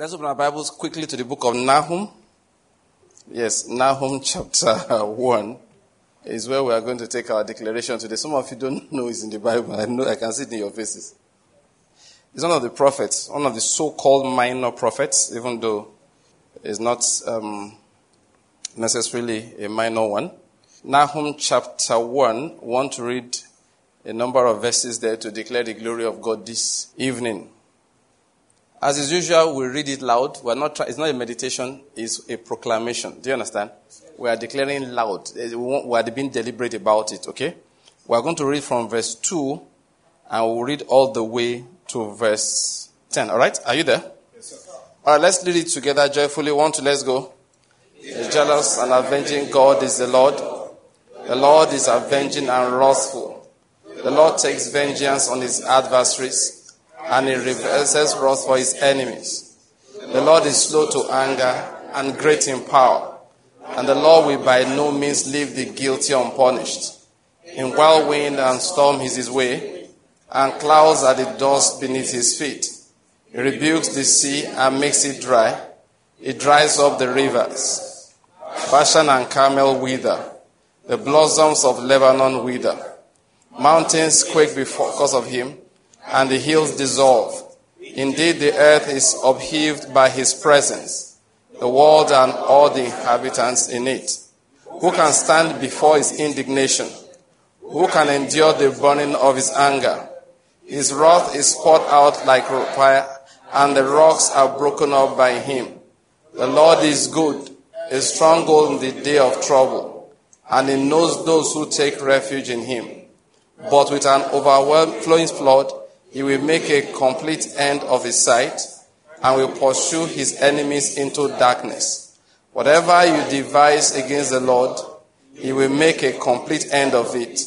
Let's open our Bibles quickly to the book of Nahum. Yes, Nahum chapter 1 is where we are going to take our declaration today. Some of you don't know it's in the Bible. I know I can see it in your faces. It's one of the prophets, one of the so-called minor prophets, even though it's not um, necessarily a minor one. Nahum chapter 1, want to read a number of verses there to declare the glory of God this evening. As is usual, we read it loud. We're not try- it's not a meditation, it's a proclamation. Do you understand? We are declaring loud. Eh, we are being deliberate about it, okay? We are going to read from verse 2 and we'll read all the way to verse 10. All right? Are you there? Yes, sir. All right, let's read it together joyfully. One, two, let's go. A jealous and avenging God is the Lord. The Lord is avenging and wrathful. The Lord takes vengeance on his adversaries and he reverses wrath for his enemies. The Lord is slow to anger and great in power, and the Lord will by no means leave the guilty unpunished. In whirlwind and storm is his way, and clouds are the dust beneath his feet. He rebukes the sea and makes it dry. He dries up the rivers. Bashan and Carmel wither. The blossoms of Lebanon wither. Mountains quake because of him and the hills dissolve. Indeed, the earth is upheaved by his presence, the world and all the inhabitants in it. Who can stand before his indignation? Who can endure the burning of his anger? His wrath is poured out like fire, and the rocks are broken up by him. The Lord is good, a stronghold in the day of trouble, and he knows those who take refuge in him. But with an overflowing flood, he will make a complete end of his sight and will pursue his enemies into darkness. Whatever you devise against the Lord, he will make a complete end of it.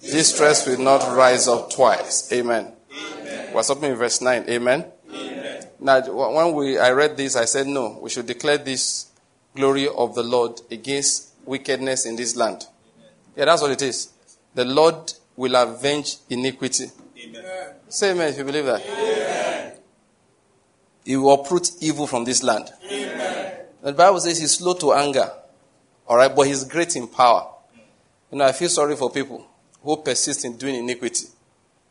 Distress will not rise up twice. Amen. Amen. We're stopping in verse 9. Amen. Amen. Now, when we, I read this, I said, no, we should declare this glory of the Lord against wickedness in this land. Yeah, that's what it is. The Lord will avenge iniquity. Amen. Say amen if you believe that. Amen. He will uproot evil from this land. Amen. The Bible says he's slow to anger. All right, but he's great in power. You know, I feel sorry for people who persist in doing iniquity.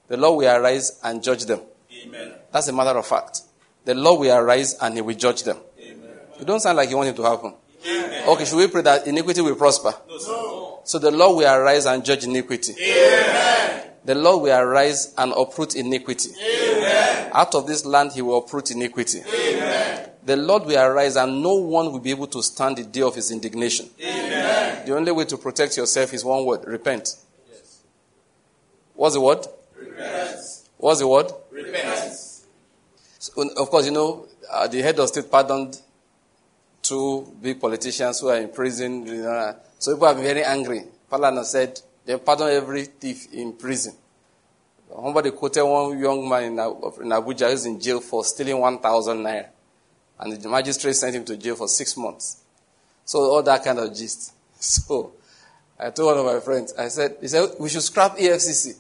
The Lord will arise and judge them. Amen. That's a matter of fact. The Lord will arise and he will judge them. Amen. You don't sound like you want it to happen. Amen. Okay, should we pray that iniquity will prosper? No, so the Lord will arise and judge iniquity. Amen the Lord will arise and uproot iniquity. Amen. Out of this land, he will uproot iniquity. Amen. The Lord will arise and no one will be able to stand the day of his indignation. Amen. The only way to protect yourself is one word repent. Yes. What's the word? Repent. What's the word? Repent. So, of course, you know, uh, the head of state pardoned two big politicians who are in prison. You know, so people have been very angry. Palana said, they pardon every thief in prison. Somebody quoted one young man in Abuja who's in jail for stealing 1,000 naira. And the magistrate sent him to jail for six months. So all that kind of gist. So I told one of my friends, I said, he said, we should scrap EFCC.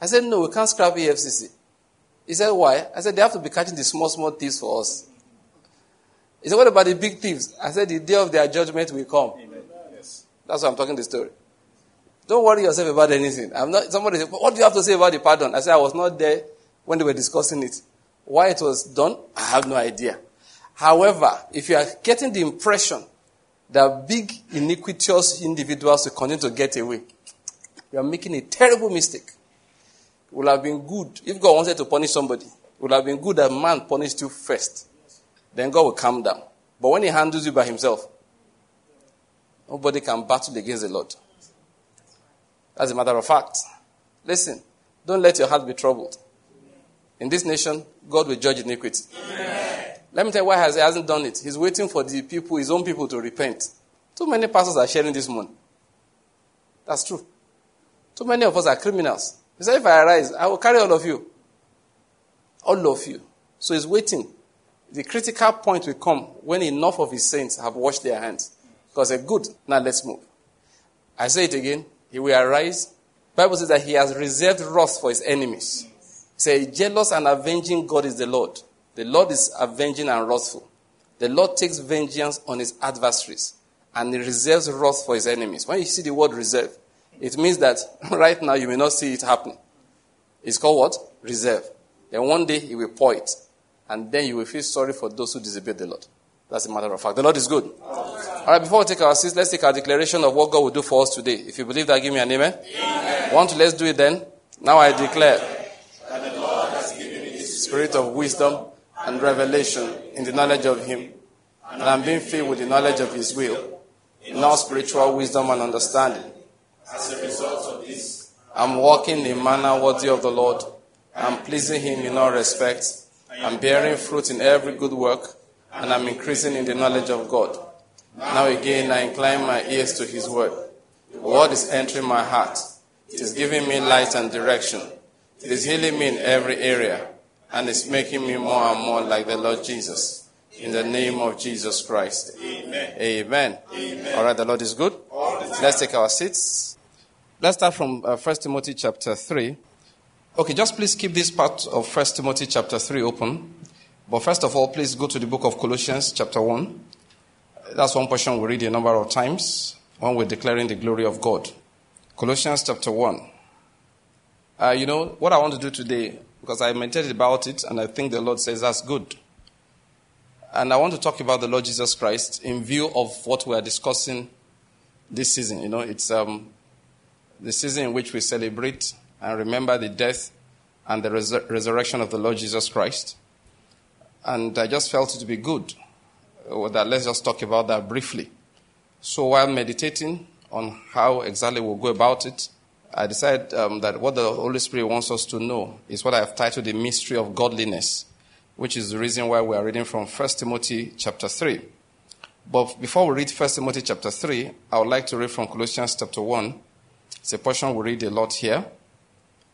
I said, no, we can't scrap EFCC. He said, why? I said, they have to be catching the small, small thieves for us. He said, what about the big thieves? I said, the day of their judgment will come. Amen. That's why I'm talking the story. Don't worry yourself about anything. I'm not, somebody said, what do you have to say about the pardon? I said, I was not there when they were discussing it. Why it was done, I have no idea. However, if you are getting the impression that big iniquitous individuals will continue to get away, you are making a terrible mistake. It would have been good if God wanted to punish somebody. It would have been good that man punished you first. Then God will calm down. But when he handles you by himself, nobody can battle against the Lord. As a matter of fact. Listen, don't let your heart be troubled. In this nation, God will judge iniquity. Amen. Let me tell you why he hasn't done it. He's waiting for the people, his own people, to repent. Too many pastors are sharing this money. That's true. Too many of us are criminals. He said, if I arise, I will carry all of you. All of you. So he's waiting. The critical point will come when enough of his saints have washed their hands. Because they're good. Now let's move. I say it again. He will arise. Bible says that he has reserved wrath for his enemies. Said, jealous and avenging God is the Lord. The Lord is avenging and wrathful. The Lord takes vengeance on his adversaries and he reserves wrath for his enemies. When you see the word reserve, it means that right now you may not see it happening. It's called what? Reserve. Then one day he will pour it. And then you will feel sorry for those who disobey the Lord. That's a matter of fact. The Lord is good. All right, before we take our seats, let's take our declaration of what God will do for us today. If you believe that, give me an amen. amen. Want to let's do it then? Now I declare that the Lord has given me the spirit of wisdom and revelation in the knowledge of Him, and I'm being filled with the knowledge of His will, in all spiritual wisdom and understanding. As a result of this, I'm walking in a manner worthy of the Lord. I'm pleasing Him in all respects. I'm bearing fruit in every good work, and I'm increasing in the knowledge of God. Now again, I incline my ears to His word. The word is entering my heart. It is giving me light and direction. It is healing me in every area and it's making me more and more like the Lord Jesus. In the name of Jesus Christ. Amen. Amen. Amen. All right, the Lord is good. Let's take our seats. Let's start from uh, 1 Timothy chapter 3. Okay, just please keep this part of 1 Timothy chapter 3 open. But first of all, please go to the book of Colossians chapter 1. That's one portion we read a number of times when we're declaring the glory of God. Colossians chapter 1. Uh, you know, what I want to do today, because I meditated about it and I think the Lord says that's good. And I want to talk about the Lord Jesus Christ in view of what we are discussing this season. You know, it's um, the season in which we celebrate and remember the death and the resurrection of the Lord Jesus Christ. And I just felt it to be good that let's just talk about that briefly. So while meditating on how exactly we'll go about it, I decided um, that what the Holy Spirit wants us to know is what I have titled the mystery of godliness, which is the reason why we are reading from 1 Timothy chapter 3. But before we read 1 Timothy chapter 3, I would like to read from Colossians chapter 1. It's a portion we read a lot here,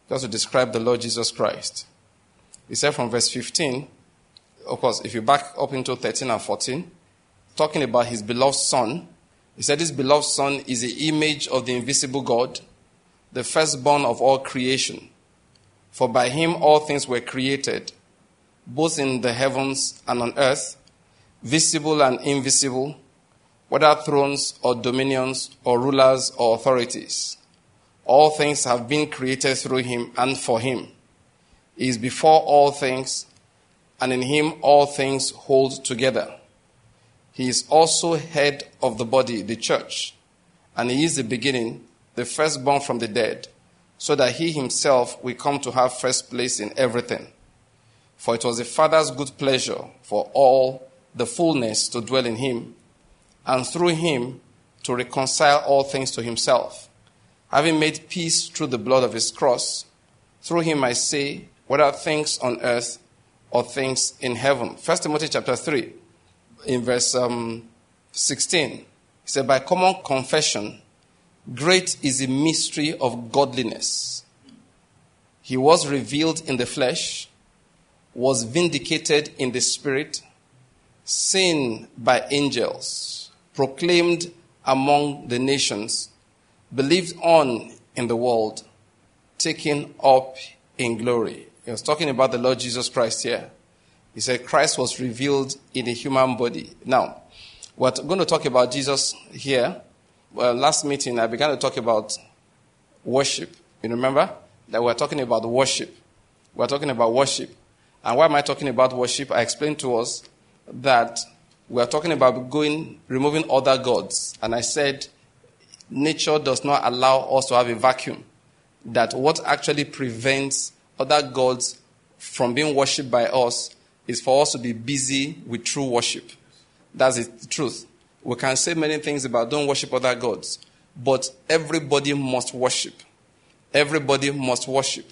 just to describe the Lord Jesus Christ. He said from verse 15, of course, if you back up into 13 and 14, talking about his beloved Son, he said, This beloved Son is the image of the invisible God the firstborn of all creation. For by him all things were created, both in the heavens and on earth, visible and invisible, whether thrones or dominions or rulers or authorities. All things have been created through him and for him. He is before all things, and in him all things hold together. He is also head of the body, the church, and he is the beginning the firstborn from the dead, so that he himself will come to have first place in everything. For it was the Father's good pleasure for all the fullness to dwell in him, and through him to reconcile all things to himself, having made peace through the blood of his cross. Through him I say, whether things on earth or things in heaven. First Timothy chapter 3, in verse um, 16, he said, By common confession, Great is the mystery of godliness. He was revealed in the flesh, was vindicated in the spirit, seen by angels, proclaimed among the nations, believed on in the world, taken up in glory. He was talking about the Lord Jesus Christ here. He said Christ was revealed in a human body. Now, we're going to talk about Jesus here well, last meeting, I began to talk about worship. You remember that we're talking about worship. We're talking about worship. And why am I talking about worship? I explained to us that we are talking about going, removing other gods. And I said, nature does not allow us to have a vacuum. That what actually prevents other gods from being worshipped by us is for us to be busy with true worship. That's the truth. We can say many things about don't worship other gods, but everybody must worship. Everybody must worship.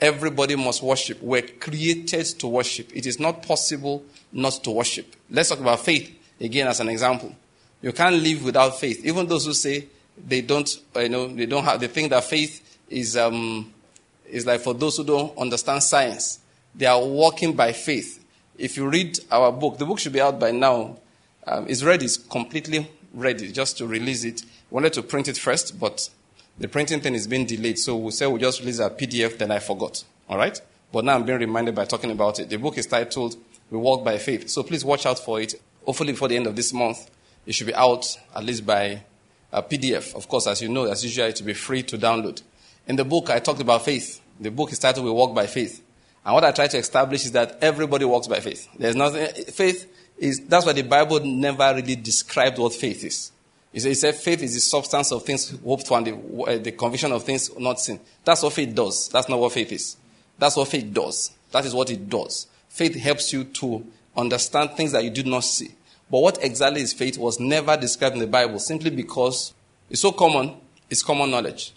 Everybody must worship. We're created to worship. It is not possible not to worship. Let's talk about faith again as an example. You can't live without faith. Even those who say they don't, you know, they don't have, they think that faith is, um, is like for those who don't understand science. They are walking by faith. If you read our book, the book should be out by now um, it's ready, it's completely ready just to release it. We wanted to print it first, but the printing thing is being delayed. So we said we'll just release a PDF, then I forgot. All right? But now I'm being reminded by talking about it. The book is titled we walk by faith. So please watch out for it. Hopefully, before the end of this month, it should be out at least by a PDF. Of course, as you know, as usual, it will be free to download. In the book, I talked about faith. The book is titled We Walk by Faith. And what I try to establish is that everybody walks by faith. There's nothing, faith is, that's why the Bible never really described what faith is. It said faith is the substance of things hoped for and the, uh, the conviction of things not seen. That's what faith does. That's not what faith is. That's what faith does. That is what it does. Faith helps you to understand things that you did not see. But what exactly is faith was never described in the Bible simply because it's so common, it's common knowledge.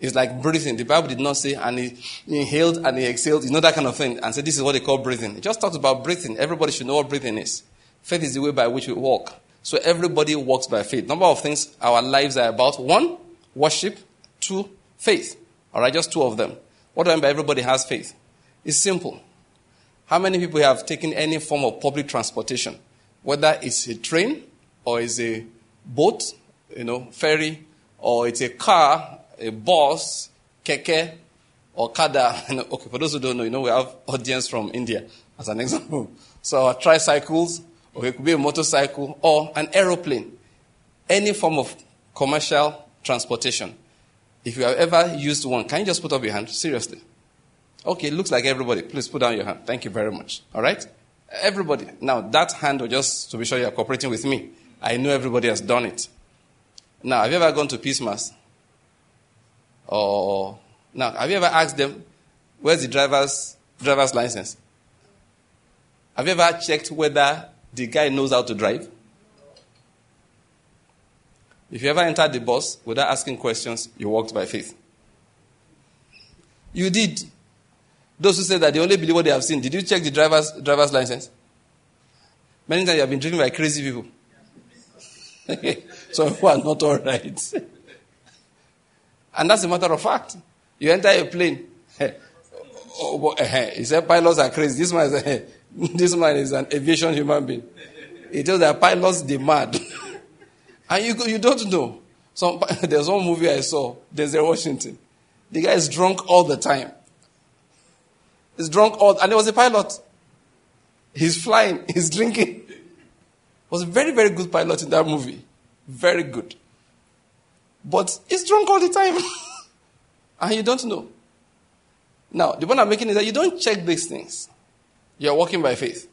It's like breathing. The Bible did not say, and he inhaled and he exhaled, you know, that kind of thing, and said, this is what they call breathing. It just talks about breathing. Everybody should know what breathing is. Faith is the way by which we walk. So everybody walks by faith. Number of things our lives are about. One, worship. Two, faith. All right, just two of them. What do I mean by everybody has faith? It's simple. How many people have taken any form of public transportation? Whether it's a train or it's a boat, you know, ferry, or it's a car a bus, keke, or kada. okay, for those who don't know, you know, we have audience from India as an example. So our tricycles, or it could be a motorcycle, or an aeroplane. Any form of commercial transportation. If you have ever used one, can you just put up your hand? Seriously. Okay, looks like everybody. Please put down your hand. Thank you very much. All right? Everybody. Now, that hand, just to be sure you're cooperating with me, I know everybody has done it. Now, have you ever gone to Peace Mass? Or now, have you ever asked them, where's the driver's driver's license? Have you ever checked whether the guy knows how to drive? If you ever entered the bus without asking questions, you walked by faith. You did. Those who say that they only believe what they have seen, did you check the driver's driver's license? Many times you have been driven by crazy people. so who are not all right. And that's a matter of fact. You enter a plane. oh, eh, eh, he said pilots are crazy. This man is, eh, this man is an aviation human being. He tells that pilots they mad. and you, you don't know. Some, there's one movie I saw, Denzel Washington. The guy is drunk all the time. He's drunk all, and he was a pilot. He's flying, he's drinking. Was a very, very good pilot in that movie. Very good. But he's drunk all the time. and you don't know. Now, the point I'm making is that you don't check these things. You're walking by faith.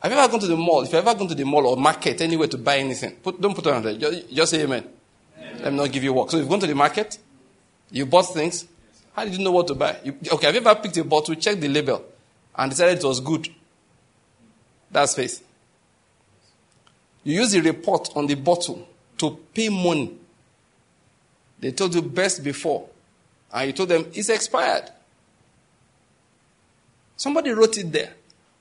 Have you ever gone to the mall? If you've ever gone to the mall or market anywhere to buy anything, put, don't put it on there. Just, just say amen. amen. Let me not give you work. So you've gone to the market, you bought things. How did you know what to buy? You, okay, have you ever picked a bottle, checked the label, and decided it was good? That's faith. You use the report on the bottle to pay money they told you best before. And you told them it's expired. Somebody wrote it there.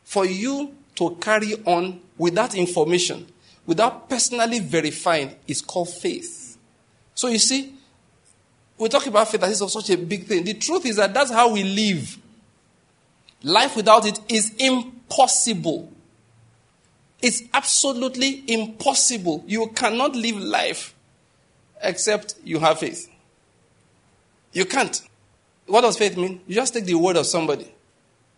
For you to carry on with that information, without personally verifying, is called faith. So you see, we talk about faith as such a big thing. The truth is that that's how we live. Life without it is impossible. It's absolutely impossible. You cannot live life except you have faith. You can't. What does faith mean? You just take the word of somebody.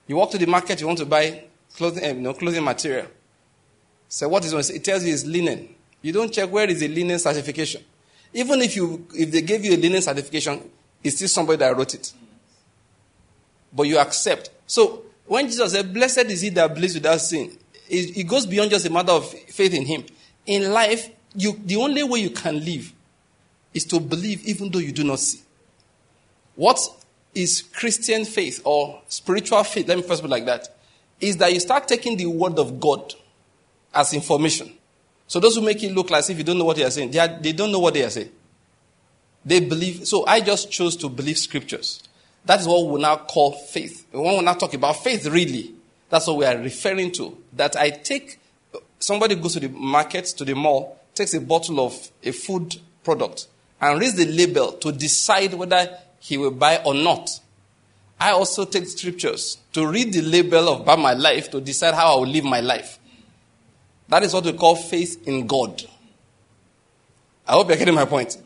You walk to the market, you want to buy clothing, eh, you know, clothing material. So what is it? It tells you it's linen. You don't check where is the linen certification. Even if you if they gave you a linen certification, it's still somebody that wrote it. But you accept. So when Jesus said, Blessed is he that believes without sin, it, it goes beyond just a matter of faith in him. In life, you the only way you can live is to believe even though you do not see. What is Christian faith or spiritual faith? Let me first put it like that. Is that you start taking the word of God as information. So those who make it look like if you don't know what they are saying, they, are, they don't know what they are saying. They believe. So I just chose to believe scriptures. That is what we now call faith. When We now talk about faith really. That's what we are referring to. That I take, somebody goes to the market, to the mall, takes a bottle of a food product, and reads the label to decide whether he will buy or not. I also take scriptures to read the label of about my life to decide how I will live my life. That is what we call faith in God. I hope you're getting my point.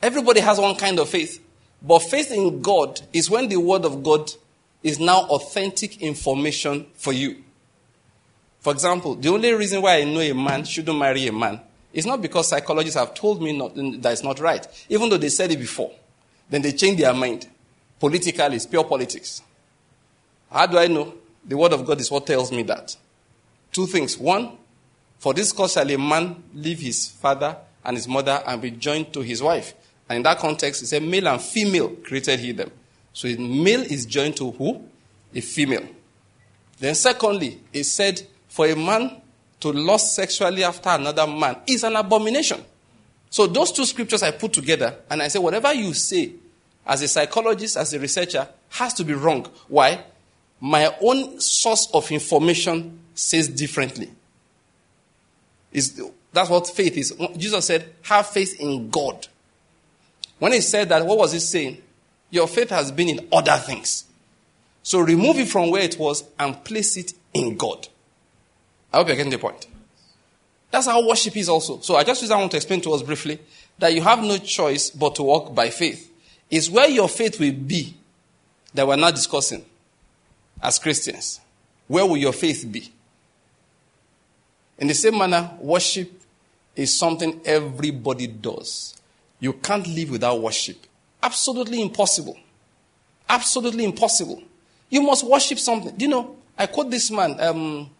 Everybody has one kind of faith. But faith in God is when the word of God is now authentic information for you. For example, the only reason why I know a man shouldn't marry a man is not because psychologists have told me not, that it's not right, even though they said it before. Then they change their mind. Politically, it's pure politics. How do I know? The word of God is what tells me that. Two things. One, for this cause shall a man leave his father and his mother and be joined to his wife. And in that context, it said male and female created he them. So male is joined to who? A female. Then secondly, it said for a man to lust sexually after another man is an abomination. So those two scriptures I put together and I say, whatever you say as a psychologist, as a researcher, has to be wrong. Why? My own source of information says differently. Is that's what faith is. Jesus said, have faith in God. When he said that, what was he saying? Your faith has been in other things. So remove it from where it was and place it in God. I hope you're getting the point. That's how worship is also. So I just one to explain to us briefly that you have no choice but to walk by faith. It's where your faith will be that we're not discussing as Christians. Where will your faith be? In the same manner, worship is something everybody does. You can't live without worship. Absolutely impossible. Absolutely impossible. You must worship something. Do you know? I quote this man, um,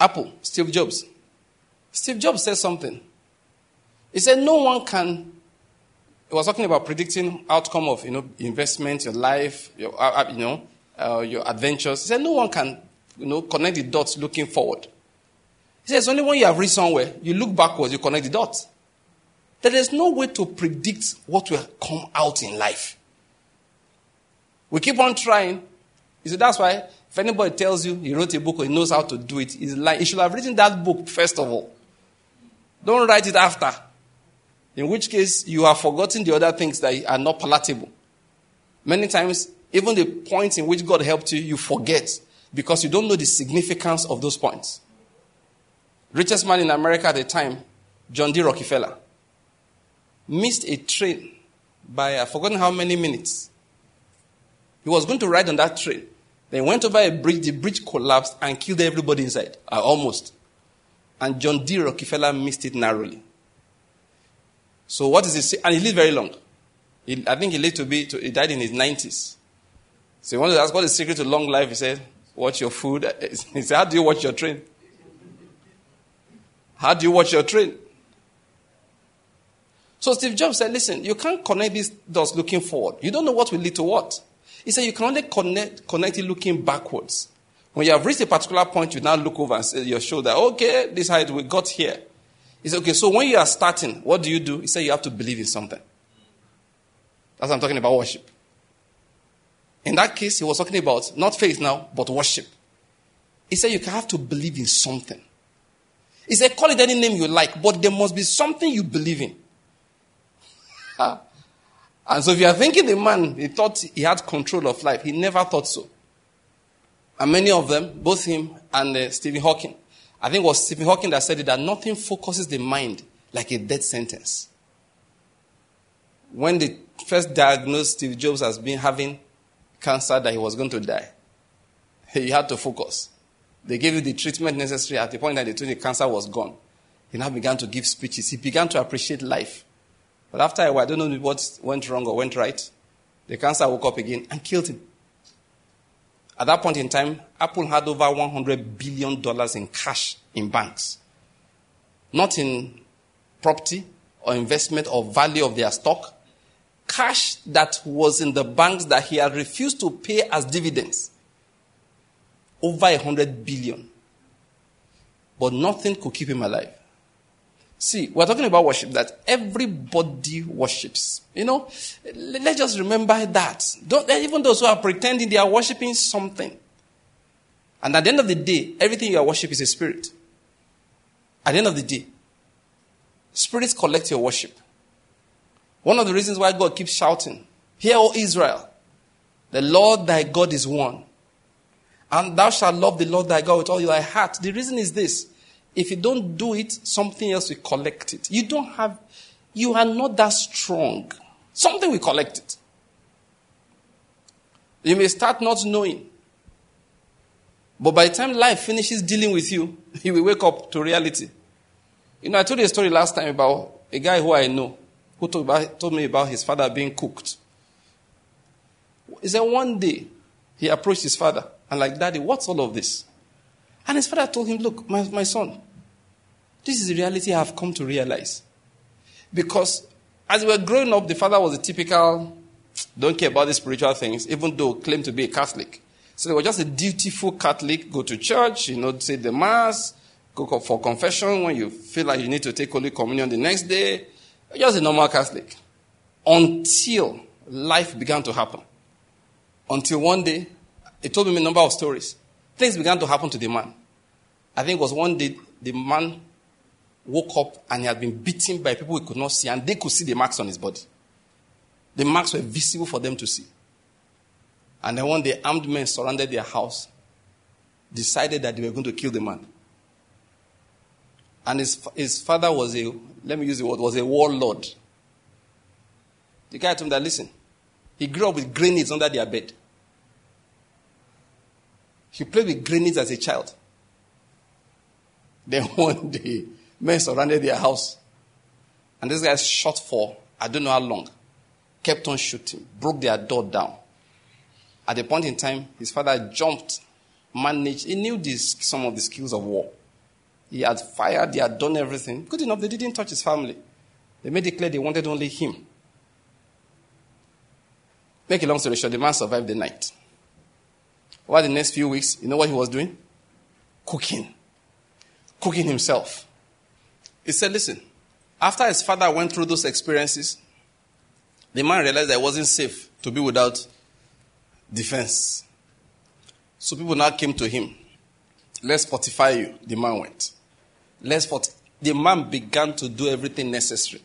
Apple, Steve Jobs. Steve Jobs said something. He said, No one can. He was talking about predicting outcome of you know investment, your life, your uh, uh, you know uh, your adventures. He said, No one can you know connect the dots looking forward. He says, Only when you have reached somewhere, you look backwards, you connect the dots. There is no way to predict what will come out in life. We keep on trying. You see, that's why if anybody tells you he wrote a book or he knows how to do it, he's lying. He should have written that book first of all. Don't write it after. In which case, you have forgotten the other things that are not palatable. Many times, even the points in which God helped you, you forget because you don't know the significance of those points. Richest man in America at the time, John D. Rockefeller, missed a train by I've forgotten how many minutes. He was going to ride on that train. They went over a bridge, the bridge collapsed and killed everybody inside. Uh, almost. And John D. Rockefeller missed it narrowly. So what is it? And he lived very long. He, I think he lived to be, to, he died in his 90s. So he wanted to ask what is the secret to long life. He said, watch your food. He said, how do you watch your train? How do you watch your train? So Steve Jobs said, listen, you can't connect these dots looking forward. You don't know what will lead to what. He said you can only connect, connect it looking backwards. When you have reached a particular point, you now look over and say your shoulder, okay, this height we got here. He said, okay, so when you are starting, what do you do? He said you have to believe in something. That's what I'm talking about worship. In that case, he was talking about not faith now, but worship. He said you have to believe in something. He said, call it any name you like, but there must be something you believe in. And so if you are thinking the man, he thought he had control of life. He never thought so. And many of them, both him and uh, Stephen Hawking, I think it was Stephen Hawking that said it, that nothing focuses the mind like a death sentence. When they first diagnosed Steve Jobs as being having cancer that he was going to die, he had to focus. They gave him the treatment necessary at the point that they told him the cancer was gone. He now began to give speeches. He began to appreciate life. But after a while, I don't know what went wrong or went right. The cancer woke up again and killed him. At that point in time, Apple had over $100 billion in cash in banks. Not in property or investment or value of their stock. Cash that was in the banks that he had refused to pay as dividends. Over a hundred billion. But nothing could keep him alive. See, we're talking about worship that everybody worships. You know, let's just remember that. Don't, even those who are pretending they are worshiping something. And at the end of the day, everything you are worshiping is a spirit. At the end of the day, spirits collect your worship. One of the reasons why God keeps shouting, Hear, O Israel, the Lord thy God is one. And thou shalt love the Lord thy God with all thy heart. The reason is this if you don't do it, something else will collect it. You don't have, you are not that strong. Something will collect it. You may start not knowing. But by the time life finishes dealing with you, you will wake up to reality. You know, I told you a story last time about a guy who I know who told, about, told me about his father being cooked. He said one day he approached his father and like, Daddy, what's all of this? And his father told him, Look, my, my son, this is the reality I have come to realize. Because as we were growing up, the father was a typical, don't care about the spiritual things, even though claimed to be a Catholic. So they were just a dutiful Catholic, go to church, you know, say the mass, go for confession when you feel like you need to take Holy Communion the next day. Just a normal Catholic. Until life began to happen. Until one day, he told me a number of stories. Things began to happen to the man. I think it was one day the man woke up and he had been beaten by people he could not see, and they could see the marks on his body. The marks were visible for them to see. And then one day, armed men surrounded their house, decided that they were going to kill the man. And his, his father was a, let me use the word, was a warlord. The guy told him that, listen, he grew up with grenades under their bed. He played with grenades as a child. Then one day, men surrounded their house. And this guy shot for, I don't know how long, kept on shooting, broke their door down. At a point in time, his father jumped, managed, he knew this, some of the skills of war. He had fired, he had done everything. Good enough, they didn't touch his family. They made it clear they wanted only him. Make a long story short, the man survived the night. Over the next few weeks, you know what he was doing? Cooking. Cooking himself. He said, Listen, after his father went through those experiences, the man realized that it wasn't safe to be without defense. So people now came to him. Let's fortify you. The man went. Let's fort- the man began to do everything necessary.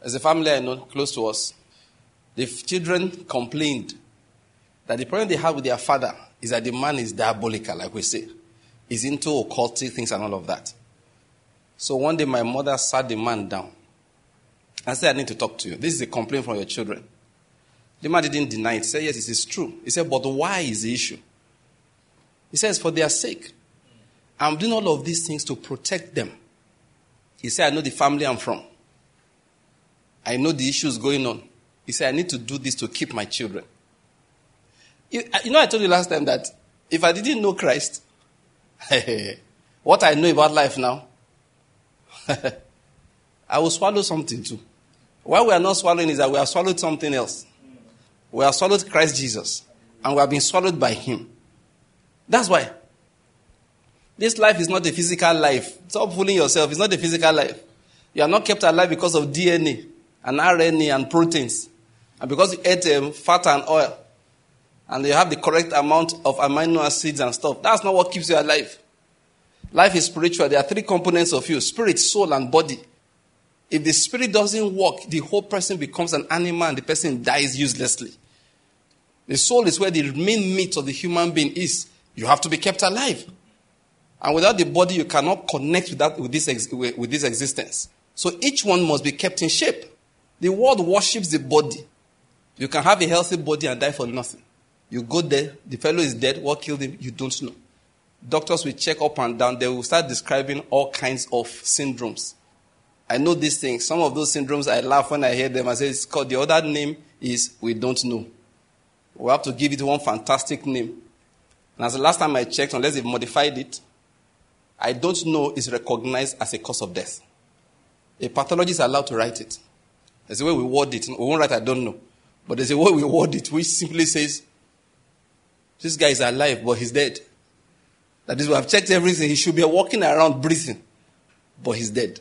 As a family I know close to us, the children complained that the problem they have with their father is that the man is diabolical, like we say. He's into occultic things and all of that. So one day my mother sat the man down and said, I need to talk to you. This is a complaint from your children. The man didn't deny it. He said, Yes, it is true. He said, But why is the issue? He says, For their sake. I'm doing all of these things to protect them. He said, I know the family I'm from. I know the issues going on. He said, I need to do this to keep my children. You, you know, I told you last time that if I didn't know Christ, what I know about life now, I will swallow something too. Why we are not swallowing is that we have swallowed something else. We have swallowed Christ Jesus, and we have been swallowed by Him. That's why. This life is not a physical life. Stop fooling yourself. It's not a physical life. You are not kept alive because of DNA and RNA and proteins, and because you ate um, fat and oil and you have the correct amount of amino acids and stuff. That's not what keeps you alive. Life is spiritual. There are three components of you spirit, soul, and body. If the spirit doesn't work, the whole person becomes an animal and the person dies uselessly. The soul is where the main meat of the human being is. You have to be kept alive. And without the body, you cannot connect with, that, with, this, ex, with this existence. So each one must be kept in shape. The world worships the body. You can have a healthy body and die for nothing. You go there, the fellow is dead. What killed him? You don't know. Doctors will check up and down. They will start describing all kinds of syndromes. I know these things. Some of those syndromes, I laugh when I hear them. I say, it's called, the other name is we don't know. We have to give it one fantastic name. And as the last time I checked, unless they've modified it, I don't know is recognized as a cause of death. A pathologist is allowed to write it. There's a way we word it. We won't write, I don't know. But there's a way we word it which simply says this guy is alive, but he's dead. That is, we have checked everything. He should be walking around breathing, but he's dead.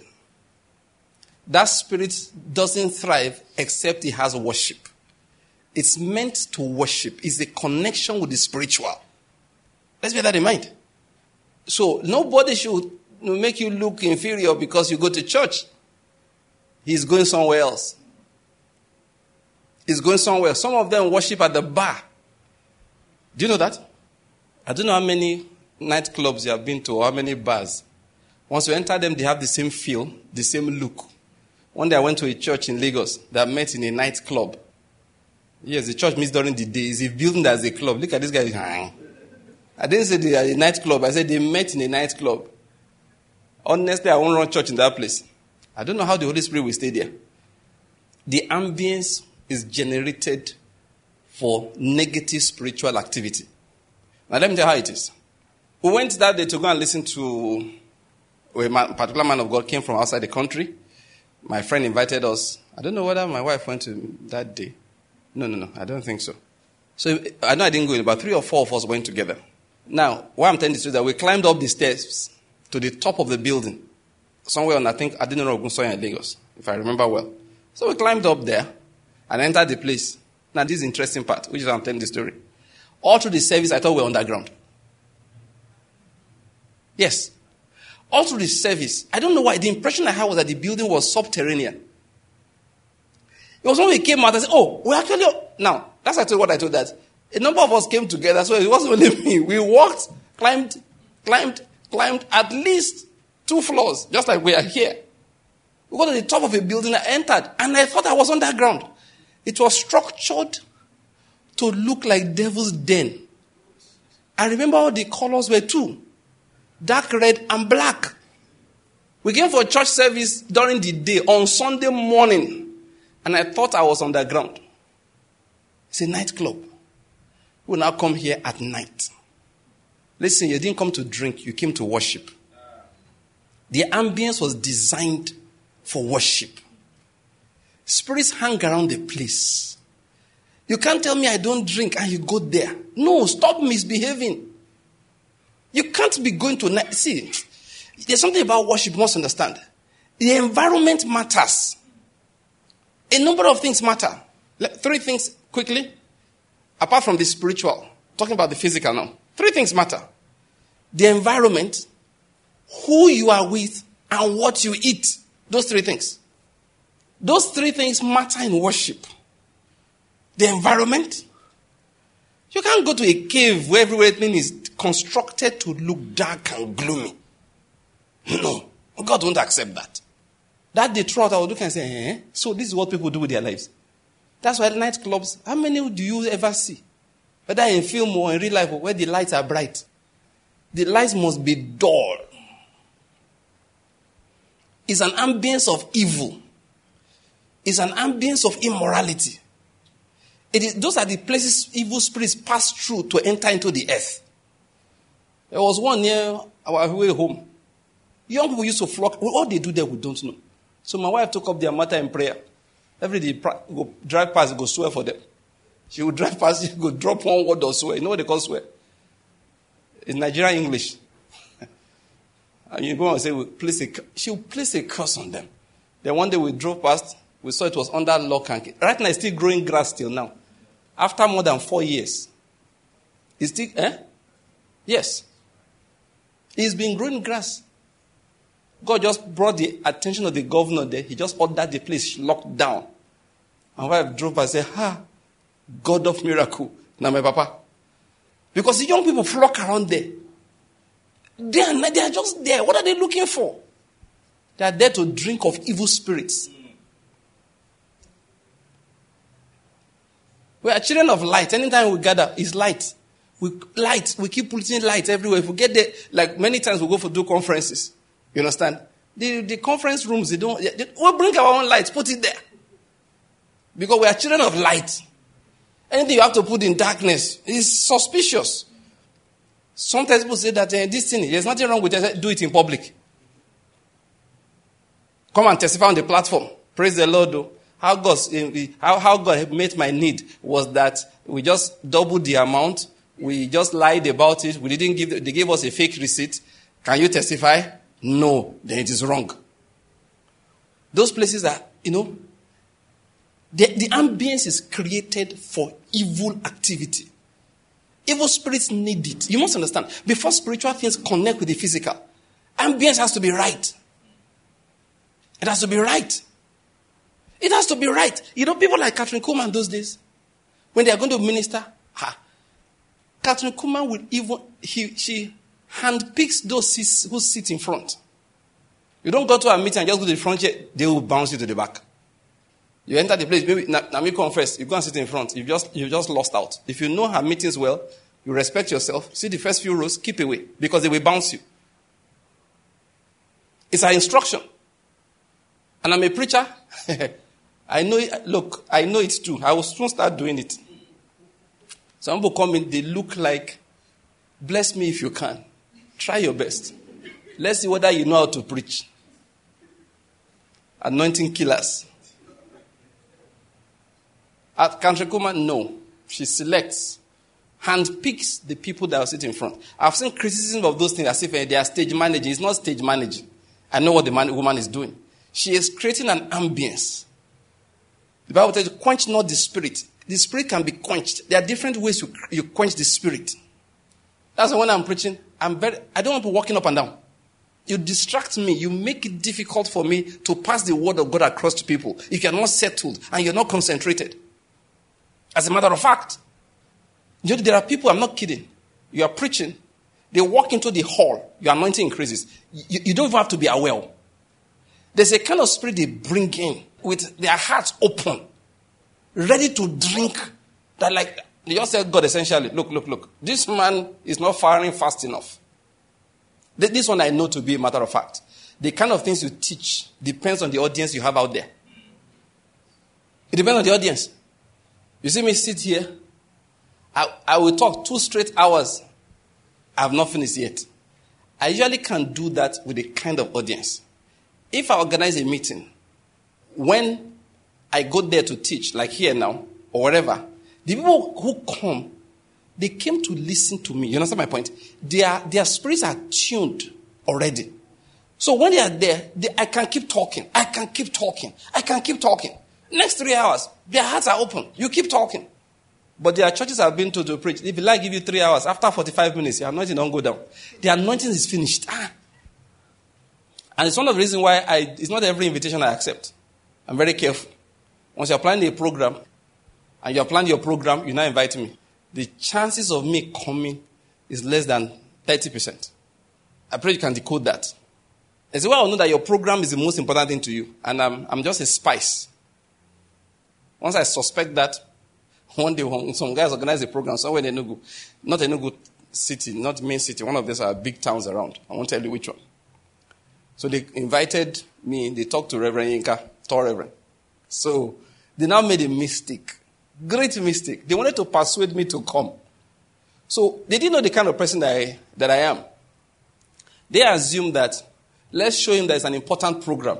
That spirit doesn't thrive except he has worship. It's meant to worship. It's a connection with the spiritual. Let's bear that in mind. So nobody should make you look inferior because you go to church. He's going somewhere else. He's going somewhere. Some of them worship at the bar. Do you know that? I don't know how many nightclubs you have been to how many bars. Once you enter them, they have the same feel, the same look. One day I went to a church in Lagos that met in a nightclub. Yes, the church meets during the day. It's a building as a club. Look at this guy. I didn't say they are a nightclub. I said they met in a nightclub. Honestly, I won't run church in that place. I don't know how the Holy Spirit will stay there. The ambience is generated for negative spiritual activity. Now, let me tell you how it is. We went that day to go and listen to a particular man of God came from outside the country. My friend invited us. I don't know whether my wife went to that day. No, no, no. I don't think so. So I know I didn't go. in, but three or four of us went together. Now, what I'm telling you is that we climbed up the stairs to the top of the building, somewhere on I think I didn't know Ogunsoya in Lagos, if I remember well. So we climbed up there and entered the place. Now this is the interesting part, which is why I'm telling the story. All through the service, I thought we were underground. Yes. All through the service, I don't know why. The impression I had was that the building was subterranean. It was when we came out, I said, Oh, we actually. Now, that's actually what I told that. A number of us came together, so it wasn't only me. We walked, climbed, climbed, climbed at least two floors, just like we are here. We got to the top of a building, I entered, and I thought I was underground. It was structured to look like devil's den. I remember all the colors were two dark red and black. We came for church service during the day on Sunday morning, and I thought I was underground. It's a nightclub. We now come here at night. Listen, you didn't come to drink, you came to worship. The ambience was designed for worship. Spirits hang around the place. You can't tell me I don't drink and you go there. No, stop misbehaving. You can't be going to night. See, there's something about worship you must understand. The environment matters. A number of things matter. Three things quickly, apart from the spiritual, talking about the physical now. Three things matter the environment, who you are with, and what you eat. Those three things. Those three things matter in worship. The environment. You can't go to a cave where everything is constructed to look dark and gloomy. No. God won't accept that. That day throughout I would look and say, eh? So this is what people do with their lives. That's why nightclubs, how many do you ever see? Whether in film or in real life, where the lights are bright. The lights must be dull. It's an ambience of evil. It's an ambience of immorality. It is, those are the places evil spirits pass through to enter into the earth. There was one near our way home. Young people used to flock. What they do there, we don't know. So my wife took up their matter in prayer. Every day, go drive past, go swear for them. She would drive past, she would drop one word or swear. You know what they call swear? In Nigerian English. and you go and say, place a, she will place a curse on them. Then one day we drove past, we saw it was under lock and key. Right now, it's still growing grass till now. After more than four years. It's still, eh? Yes. It's been growing grass. God just brought the attention of the governor there. He just ordered the place locked down. My wife drove by and said, Ha, God of miracle. Now, my papa. Because the young people flock around there. They are, they are just there. What are they looking for? They are there to drink of evil spirits. We are children of light. Anytime we gather, is light. We light. We keep putting light everywhere. If we get there, like many times we go for do conferences. You understand? The, the conference rooms, they don't, they, we'll bring our own lights, put it there. Because we are children of light. Anything you have to put in darkness is suspicious. Sometimes people say that uh, this thing, there's nothing wrong with it, do it in public. Come and testify on the platform. Praise the Lord. Though. How, God, eh, how, how God made my need was that we just doubled the amount. We just lied about it. We didn't give, they gave us a fake receipt. Can you testify? No, then it is wrong. Those places are, you know, the, the ambience is created for evil activity. Evil spirits need it. You must understand. Before spiritual things connect with the physical, ambience has to be right. It has to be right. It has to be right. You know, people like Kathryn Kuhlman those days, when they are going to minister, ha, Kathryn Kuhlman will even, he, she handpicks those who sit in front. You don't go to a meeting and just go to the front chair, they will bounce you to the back. You enter the place, maybe Nami come first, you go and sit in front. You just you just lost out. If you know her meetings well, You respect yourself. See the first few rows, keep away because they will bounce you. It's an instruction. And I'm a preacher. I know look, I know it's true. I will soon start doing it. Some people come in, they look like, bless me if you can. Try your best. Let's see whether you know how to preach. Anointing killers. Uh, At Kanshekuma, no. She selects, handpicks the people that are sitting in front. I've seen criticism of those things as if eh, they are stage managing. It's not stage managing. I know what the man, woman is doing. She is creating an ambience. The Bible says, quench not the spirit. The spirit can be quenched. There are different ways you, you quench the spirit. That's why when I'm preaching, I'm very, I don't want to be walking up and down. You distract me. You make it difficult for me to pass the word of God across to people if you're not settled and you're not concentrated. As a matter of fact, you know, there are people, I'm not kidding. You are preaching, they walk into the hall, your anointing increases. You, you don't even have to be aware. There's a kind of spirit they bring in with their hearts open, ready to drink. That, like, they just said God essentially, look, look, look. This man is not firing fast enough. This one I know to be a matter of fact. The kind of things you teach depends on the audience you have out there. It depends on the audience. You see me sit here, I, I will talk two straight hours. I have not finished yet. I usually can do that with a kind of audience. If I organize a meeting, when I go there to teach, like here now, or whatever, the people who come, they came to listen to me. You understand my point? Their, their spirits are tuned already. So when they are there, they, I can keep talking. I can keep talking. I can keep talking. Next three hours, their hearts are open. You keep talking. But there are churches I've been to to preach. If you like, give you three hours. After 45 minutes, your anointing don't go down. The anointing is finished. Ah. And it's one of the reasons why I, it's not every invitation I accept. I'm very careful. Once you're planning a program, and you're planning your program, you now invite me. The chances of me coming is less than 30%. I pray you can decode that. As well, I know that your program is the most important thing to you, and I'm, I'm just a spice. Once I suspect that, one day some guys organize a program somewhere in Enugu, not a Enugu city, not main city, one of these are big towns around. I won't tell you which one. So they invited me, they talked to Reverend Yinka, Reverend. So they now made a mistake, great mistake. They wanted to persuade me to come. So they didn't know the kind of person that I, that I am. They assumed that let's show him that it's an important program.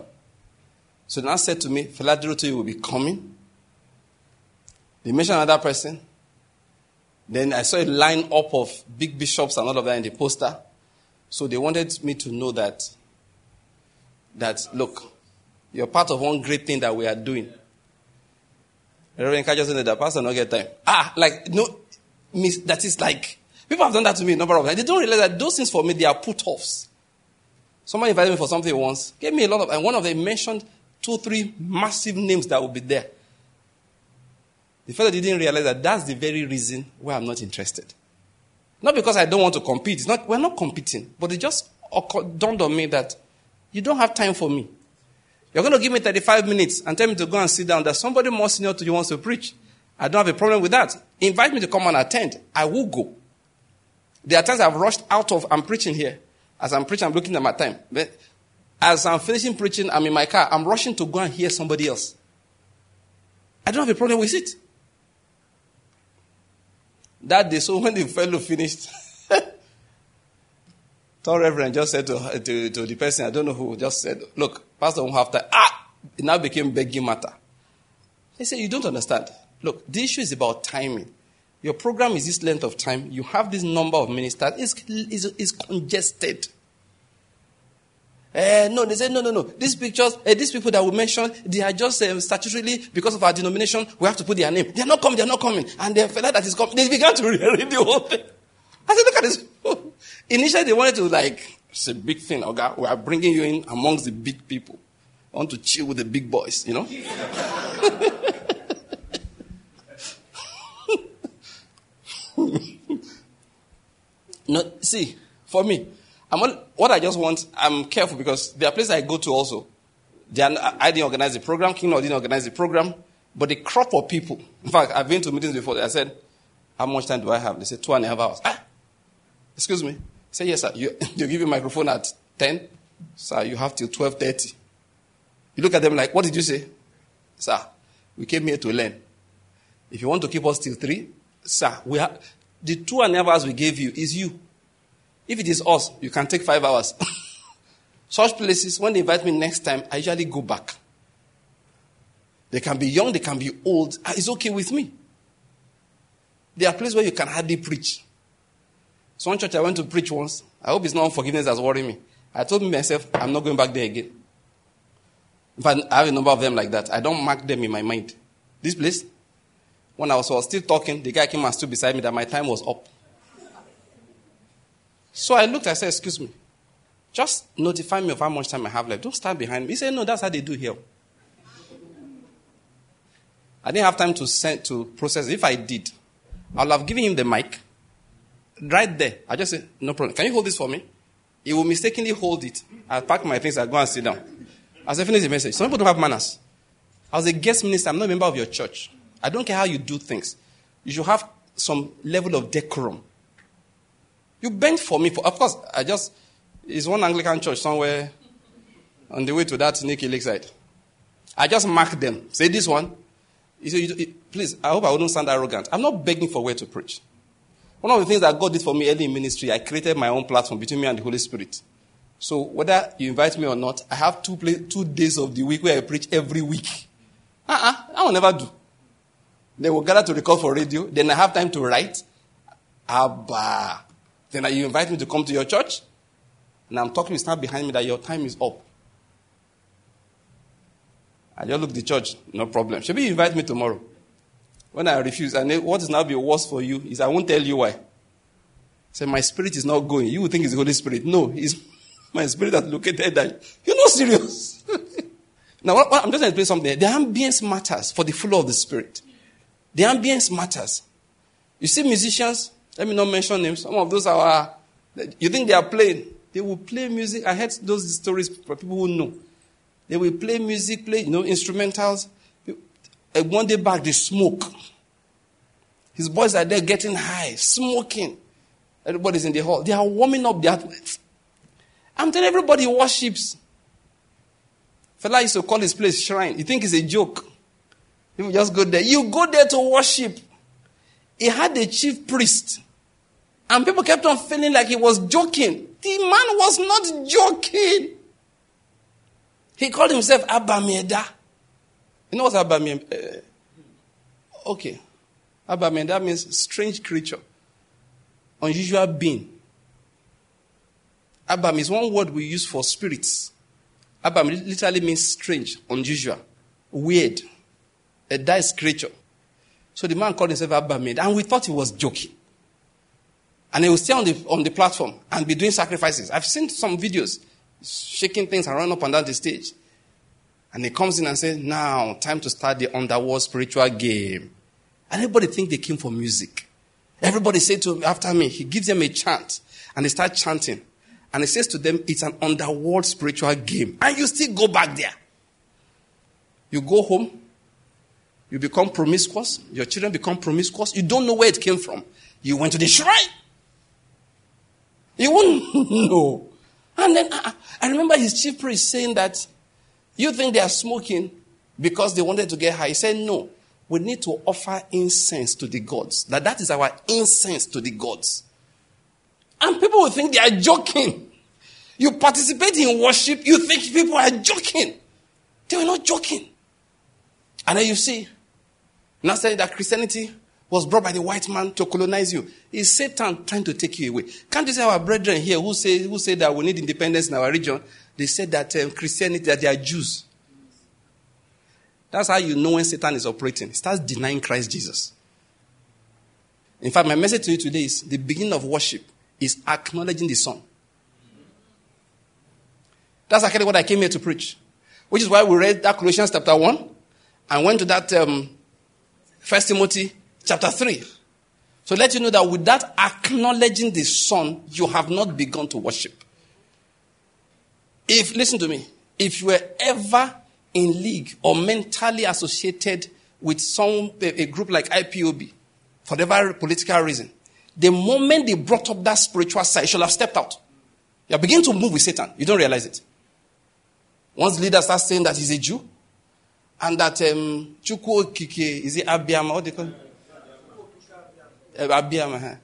So they now said to me, Fela Durotoye will be coming. They mentioned another person. Then I saw a line up of big bishops and all of that in the poster. So they wanted me to know that, that look, you're part of one great thing that we are doing. Reverend Kaja said that pastor not get time. Ah, like no, miss, that is like people have done that to me a number of times. They don't realize that those things for me they are put offs. Somebody invited me for something once, gave me a lot of, and one of them mentioned two, three massive names that will be there. The fellow didn't realize that that's the very reason why I'm not interested. Not because I don't want to compete. It's not, we're not competing. But it just dawned on me that you don't have time for me. You're going to give me 35 minutes and tell me to go and sit down. that somebody more senior to you wants to preach. I don't have a problem with that. Invite me to come and attend. I will go. There are times I've rushed out of, I'm preaching here. As I'm preaching, I'm looking at my time. But as I'm finishing preaching, I'm in my car. I'm rushing to go and hear somebody else. I don't have a problem with it. That day, so when the fellow finished, Tall Reverend just said to, to, to, the person, I don't know who, just said, Look, Pastor won't have time. Ah! It now became begging matter. He said, You don't understand. Look, the issue is about timing. Your program is this length of time. You have this number of ministers. It's, it's, it's congested. Uh, no, they said, no, no, no. These pictures, uh, these people that we mentioned, they are just uh, statutorily, because of our denomination, we have to put their name. They are not coming, they are not coming. And the fellow that is coming, they began to read the whole thing. I said, look at this. Initially, they wanted to, like, it's a big thing, okay? We are bringing you in amongst the big people. I want to chill with the big boys, you know? no, see, for me, I'm on, what I just want, I'm careful because there are places I go to also. Are, I didn't organize the program, King didn't organize the program, but the crop of people. In fact, I've been to meetings before. I said, How much time do I have? They say, two and a half hours. Ah, excuse me. Say, yes, sir. You, you give a microphone at 10. Sir, you have till 12.30. You look at them like, what did you say? Sir, we came here to learn. If you want to keep us till 3, sir, we have, the two and a half hours we gave you is you. If it is us, you can take five hours. Such places, when they invite me next time, I usually go back. They can be young, they can be old. Ah, it's okay with me. There are places where you can hardly preach. So one church I went to preach once. I hope it's not unforgiveness that's worrying me. I told myself, I'm not going back there again. In fact, I have a number of them like that. I don't mark them in my mind. This place, when I was, was still talking, the guy came and stood beside me that my time was up. So I looked, I said, Excuse me. Just notify me of how much time I have left. Don't stand behind me. He said, No, that's how they do here. I didn't have time to send to process. If I did, I'll have given him the mic right there. I just said, No problem. Can you hold this for me? He will mistakenly hold it. I pack my things, I go and sit down. As I finish the message, some people don't have manners. I was a guest minister, I'm not a member of your church. I don't care how you do things. You should have some level of decorum. You bent for me. For, of course, I just, it's one Anglican church somewhere on the way to that Nike Lakeside. I just marked them. Say this one. You say, please, I hope I wouldn't sound arrogant. I'm not begging for where to preach. One of the things that God did for me early in ministry, I created my own platform between me and the Holy Spirit. So whether you invite me or not, I have two, two days of the week where I preach every week. Uh-uh, I will never do. They will gather to record for radio. Then I have time to write. Abba. Then you invite me to come to your church. And I'm talking, you stand behind me that your time is up. I just look the church, no problem. Should you invite me tomorrow? When I refuse, and what is now be worse for you is I won't tell you why. Say, my spirit is not going. You think it's the Holy Spirit. No, it's my spirit that located that. You're not serious. now, what, what, I'm just going to explain something. The ambience matters for the flow of the spirit. The ambience matters. You see musicians, let me not mention names. Some of those are, you think they are playing. They will play music. I heard those stories for people who know. They will play music, play, you know, instrumentals. And one day back, they smoke. His boys are there getting high, smoking. Everybody's in the hall. They are warming up the atmosphere. I'm telling everybody worships. Fela used to call his place shrine. You think it's a joke. You just go there. You go there to worship. He had a chief priest. And people kept on feeling like he was joking. The man was not joking. He called himself Abami Eda. You know what Abami Eda? Uh, okay. Abami Eda means strange creature, unusual being. Abam is one word we use for spirits. Abam literally means strange, unusual, weird, a dice creature. So the man called himself Abami Eda, and we thought he was joking. And he will stay on the, on the platform and be doing sacrifices. I've seen some videos, shaking things and running up and down the stage. And he comes in and says, now, time to start the underworld spiritual game. And everybody think they came for music. Everybody say to him after me, he gives them a chant. And they start chanting. And he says to them, it's an underworld spiritual game. And you still go back there. You go home, you become promiscuous, your children become promiscuous, you don't know where it came from. You went to the shrine. You wouldn't know. And then I, I remember his chief priest saying that you think they are smoking because they wanted to get high. He said, no. We need to offer incense to the gods. That that is our incense to the gods. And people will think they are joking. You participate in worship, you think people are joking. They were not joking. And then you see, now saying that Christianity was brought by the white man to colonize you. Is Satan trying to take you away? Can't you say our brethren here who say, who say that we need independence in our region? They said that um, Christianity, that they are Jews. That's how you know when Satan is operating. He starts denying Christ Jesus. In fact, my message to you today is the beginning of worship is acknowledging the Son. That's actually what I came here to preach. Which is why we read that Colossians chapter 1 and went to that um, First Timothy chapter 3. So let you know that without acknowledging the Son, you have not begun to worship. If, listen to me, if you were ever in league or mentally associated with some, a, group like IPOB, for whatever political reason. The moment they brought up that spiritual side, you should have stepped out. You're beginning to move with Satan. You don't realize it. Once leaders start saying that he's a Jew, and that um, Chukwu Kike is it Abiyama, what they call it? Uh, Abiyama. Huh?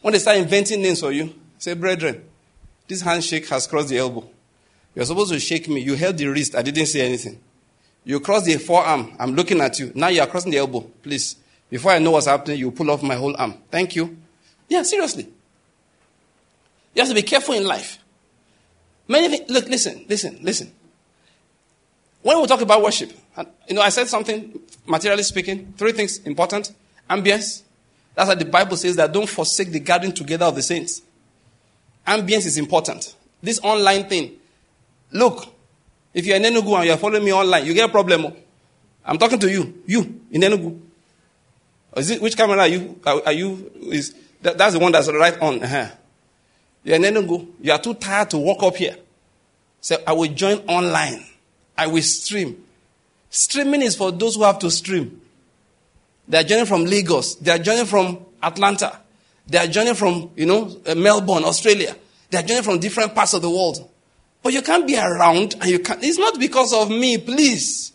When they start inventing names for you, say, brethren, this handshake has crossed the elbow. You're supposed to shake me. You held the wrist. I didn't say anything. You crossed the forearm. I'm looking at you. Now you are crossing the elbow. Please. Before I know what's happening, you pull off my whole arm. Thank you. Yeah, seriously. You have to be careful in life. Many things, look, listen, listen, listen. When we talk about worship, you know, I said something, materially speaking, three things important. Ambience. That's what the Bible says that don't forsake the gathering together of the saints. Ambience is important. This online thing. Look, if you're in Enugu and you're following me online, you get a problem. Oh. I'm talking to you. You, in Enugu. Is it, which camera are you? Are, are you? Is that, that's the one that's right on. Uh-huh. You're in Enugu. You are too tired to walk up here. So I will join online. I will stream. Streaming is for those who have to stream. They are joining from Lagos. They are joining from Atlanta. They are joining from, you know, uh, Melbourne, Australia. They are joining from different parts of the world. But you can't be around and you can't. It's not because of me, please.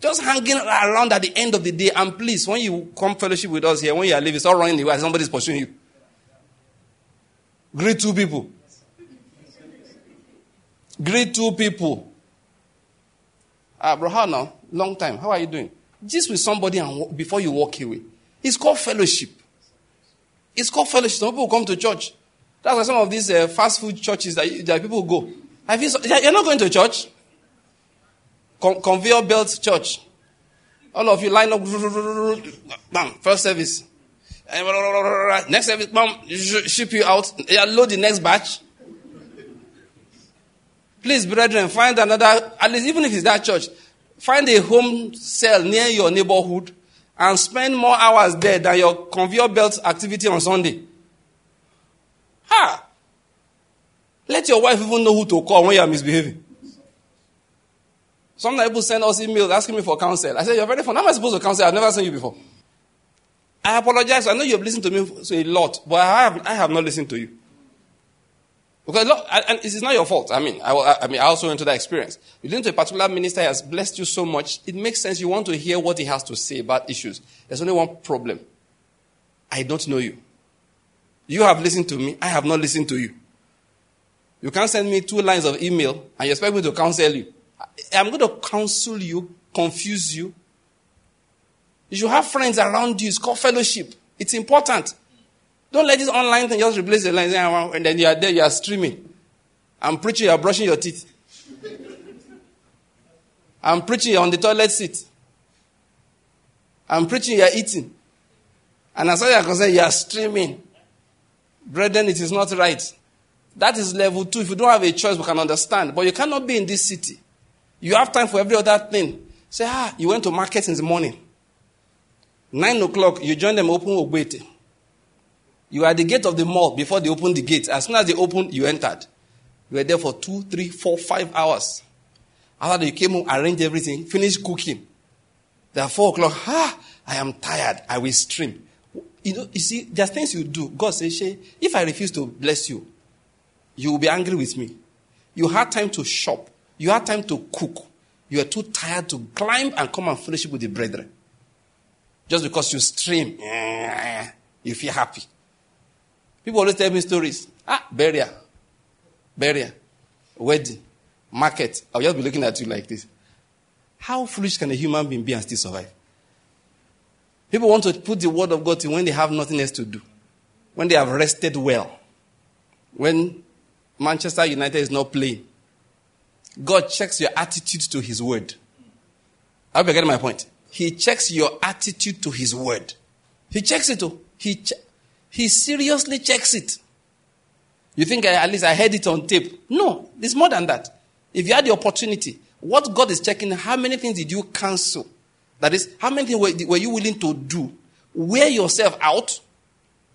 Just hanging around at the end of the day. And please, when you come fellowship with us here, when you are leaving, all running away. Somebody's pursuing you. Greet two people. Greet two people. Ah, bro, how now? Long time. How are you doing? Just with somebody and before you walk away. It's called fellowship. It's called fellowship. Some people come to church. That's why some of these uh, fast food churches that, that people go. Have you, you're not going to church? Con- conveyor belt church. All of you line up. Bam, first service. Next service, bam, ship you out. Load the next batch. Please, brethren, find another, at least even if it's that church, find a home cell near your neighborhood and spend more hours there than your conveyor belt activity on Sunday. Ha! Let your wife even know who to call when you are misbehaving. Some people send us emails asking me for counsel. I said, You're very fun. How am I supposed to counsel? I've never seen you before. I apologize. I know you've listened to me a lot, but I have, I have not listened to you. Because and it is not your fault. I mean, I, I mean, I also went to that experience. You listen to a particular minister has blessed you so much, it makes sense. You want to hear what he has to say about issues. There's only one problem. I don't know you. You have listened to me. I have not listened to you. You can't send me two lines of email and you expect me to counsel you. I'm going to counsel you, confuse you. You should have friends around you. It's called fellowship. It's important. Don't let this online thing just replace the line and then you are there, you are streaming. I'm preaching, you are brushing your teeth. I'm preaching, on the toilet seat. I'm preaching, you're eating. And as as you're concerned, you are streaming. Brethren, it is not right. That is level two. If you don't have a choice, we can understand. But you cannot be in this city. You have time for every other thing. Say, ah, you went to market in the morning. Nine o'clock, you join them open Ogbete. You are at the gate of the mall before they open the gate. As soon as they opened, you entered. You were there for two, three, four, five hours. After you came home, arranged everything, finished cooking. Then four o'clock, ah, I am tired. I will stream. You know, you see, there are things you do. God says, if I refuse to bless you, you will be angry with me. You had time to shop. You had time to cook. You are too tired to climb and come and fellowship with the brethren. Just because you stream, you feel happy. People always tell me stories. Ah, burial, burial, wedding, market. I'll just be looking at you like this. How foolish can a human being be and still survive? People want to put the word of God in when they have nothing else to do, when they have rested well, when Manchester United is not playing. God checks your attitude to His word. I hope you're getting my point. He checks your attitude to His word. He checks it. Too. He che- he seriously checks it. You think I, at least I heard it on tape? No, it's more than that. If you had the opportunity, what God is checking, how many things did you cancel? That is, how many things were, were you willing to do? Wear yourself out,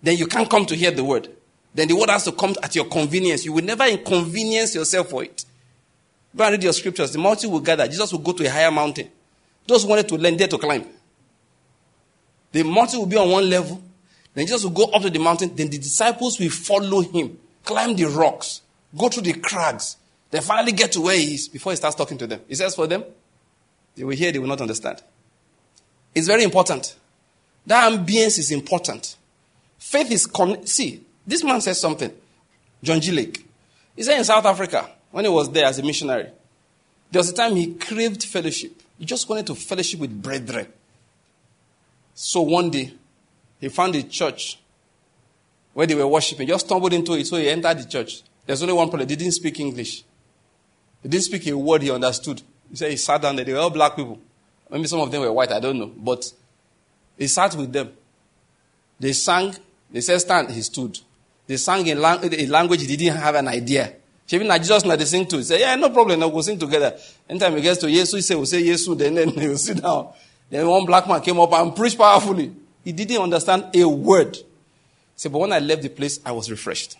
then you can't come to hear the word. Then the word has to come at your convenience. You will never inconvenience yourself for it. Go and read your scriptures. The mountain will gather. Jesus will go to a higher mountain. Those who wanted to learn, there to climb. The mountain will be on one level. Then Jesus will go up to the mountain. Then the disciples will follow him, climb the rocks, go through the crags. Then finally get to where he is before he starts talking to them. He says for them, they will hear, they will not understand. It's very important. That ambience is important. Faith is, con- see, this man says something. John G. Lake. He said in South Africa, when he was there as a missionary, there was a time he craved fellowship. He just wanted to fellowship with brethren. So one day, he found a church where they were worshiping. Just stumbled into it, so he entered the church. There's only one problem. They didn't speak English. He didn't speak a word he understood. He said he sat down there. They were all black people. Maybe some of them were white, I don't know. But he sat with them. They sang. They said stand. He stood. They sang in a language he didn't have an idea. She Even Jesus now they sing to. Said, yeah, no problem. Now we'll sing together. Anytime he gets to Jesus, he say, we'll say Jesus. Then, then he'll sit down. Then one black man came up and preached powerfully. He didn't understand a word. He said, but when I left the place, I was refreshed.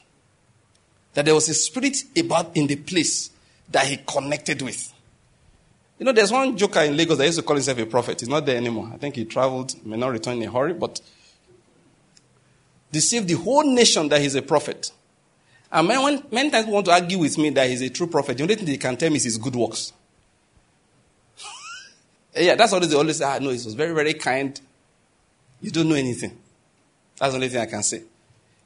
That there was a spirit about in the place that he connected with. You know, there's one joker in Lagos that used to call himself a prophet. He's not there anymore. I think he traveled, may not return in a hurry, but deceived the whole nation that he's a prophet. And when, many times people want to argue with me that he's a true prophet, the only thing they can tell me is his good works. yeah, that's what they always say. Ah, no, he was very, very kind. You don't know anything. That's the only thing I can say.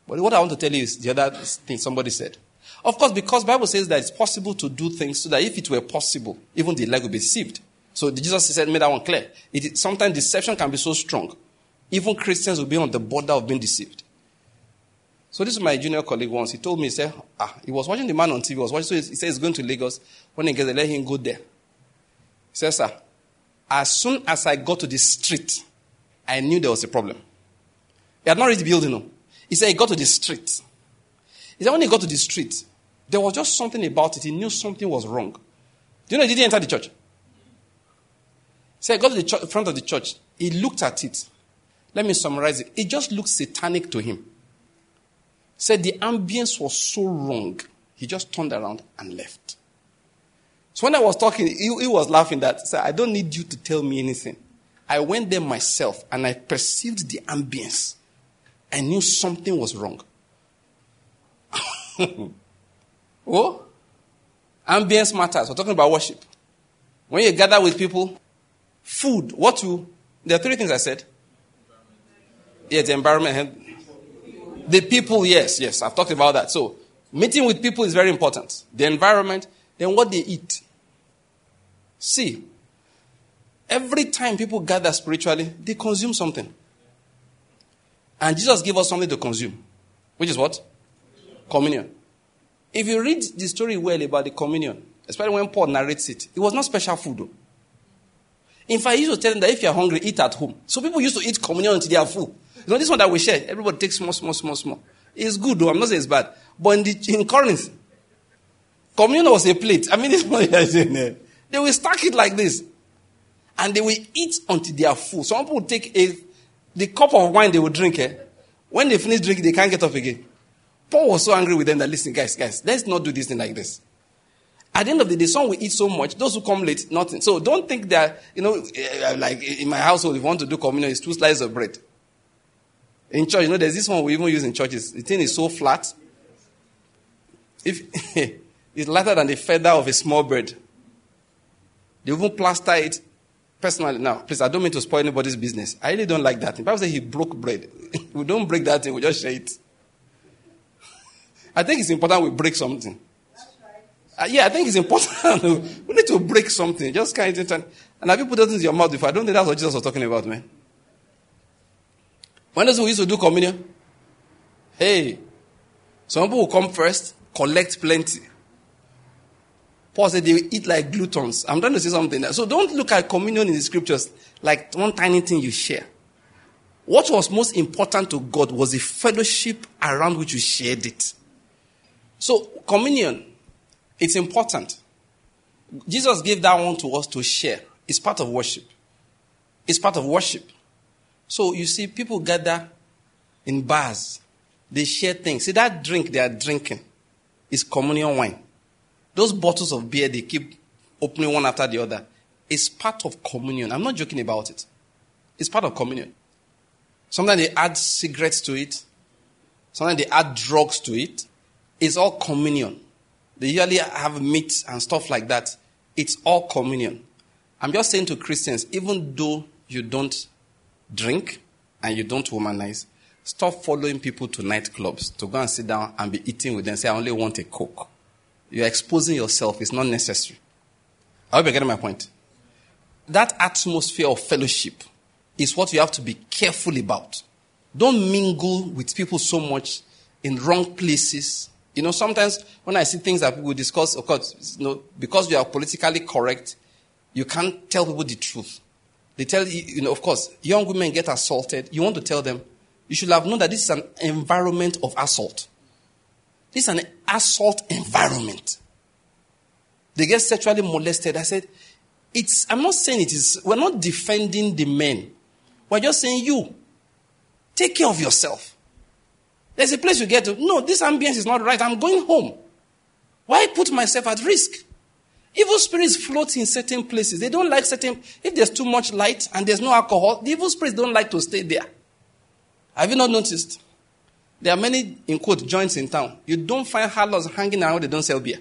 But what I want to tell you is the other thing somebody said. Of course, because Bible says that it's possible to do things so that if it were possible, even the leg would be deceived. So Jesus said, made that one clear. It, sometimes deception can be so strong. Even Christians will be on the border of being deceived. So this is my junior colleague once. He told me, he said, ah, he was watching the man on TV. He was watching, so he said he's going to Lagos. When he gets there, let him go there. He said, sir, as soon as I got to the street, I knew there was a problem. He had not reached the building. No. He said he got to the street. He said when he got to the street, there was just something about it. He knew something was wrong. Do you know he didn't enter the church? He said he got to the front of the church. He looked at it. Let me summarize it. It just looked satanic to him. Said the ambience was so wrong. He just turned around and left. So when I was talking, he, he was laughing that, said, I don't need you to tell me anything. I went there myself and I perceived the ambience. I knew something was wrong. oh, ambience matters. We're talking about worship. When you gather with people, food, what you, there are three things I said. Yeah, the environment. The people, yes, yes, I've talked about that. So, meeting with people is very important. The environment, then what they eat. See, every time people gather spiritually, they consume something. And Jesus gave us something to consume, which is what? Communion. If you read the story well about the communion, especially when Paul narrates it, it was not special food. Though. In fact, he used to tell them that if you're hungry, eat at home. So people used to eat communion until they are full. You know, this one that we share, everybody takes small, small, small, small. It's good though, I'm not saying it's bad. But in, the, in Corinth, communion was a plate. I mean, it's not They will stack it like this. And they will eat until they are full. Some people take a the cup of wine they will drink, eh, when they finish drinking, they can't get up again. Paul was so angry with them that, listen, guys, guys, let's not do this thing like this. At the end of the day, some will eat so much, those who come late, nothing. So don't think that, you know, eh, like in my household, if you want to do communion, it's two slices of bread. In church, you know, there's this one we even use in churches. The thing is so flat. If it's lighter than the feather of a small bird. They even plaster it Personally, now, please, I don't mean to spoil anybody's business. I really don't like that thing. Bible says he broke bread. we don't break that thing, we just share it. I think it's important we break something. Uh, yeah, I think it's important. we need to break something. Just kind of, and have you put that in your mouth before? I don't think that's what Jesus was talking about, man. When does we used to do communion? Hey, some people will come first, collect plenty. Paul said they eat like gluttons. I'm trying to say something. There. So don't look at communion in the scriptures like one tiny thing you share. What was most important to God was the fellowship around which you shared it. So communion, it's important. Jesus gave that one to us to share. It's part of worship. It's part of worship. So you see, people gather in bars. They share things. See that drink they are drinking is communion wine. Those bottles of beer they keep opening one after the other is part of communion. I'm not joking about it. It's part of communion. Sometimes they add cigarettes to it. Sometimes they add drugs to it. It's all communion. They usually have meat and stuff like that. It's all communion. I'm just saying to Christians, even though you don't drink and you don't womanize, stop following people to nightclubs to go and sit down and be eating with them. Say, I only want a Coke. You're exposing yourself. It's not necessary. I hope you're getting my point. That atmosphere of fellowship is what you have to be careful about. Don't mingle with people so much in wrong places. You know, sometimes when I see things that people discuss, of course, you know, because you are politically correct, you can't tell people the truth. They tell you, you know, of course, young women get assaulted. You want to tell them, you should have known that this is an environment of assault. This is an assault environment. They get sexually molested. I said, it's, I'm not saying it is, we're not defending the men. We're just saying you, take care of yourself. There's a place you get to, no, this ambience is not right. I'm going home. Why put myself at risk? Evil spirits float in certain places. They don't like certain, if there's too much light and there's no alcohol, the evil spirits don't like to stay there. Have you not noticed? There are many, in quote, joints in town. You don't find harlots hanging around, they don't sell beer.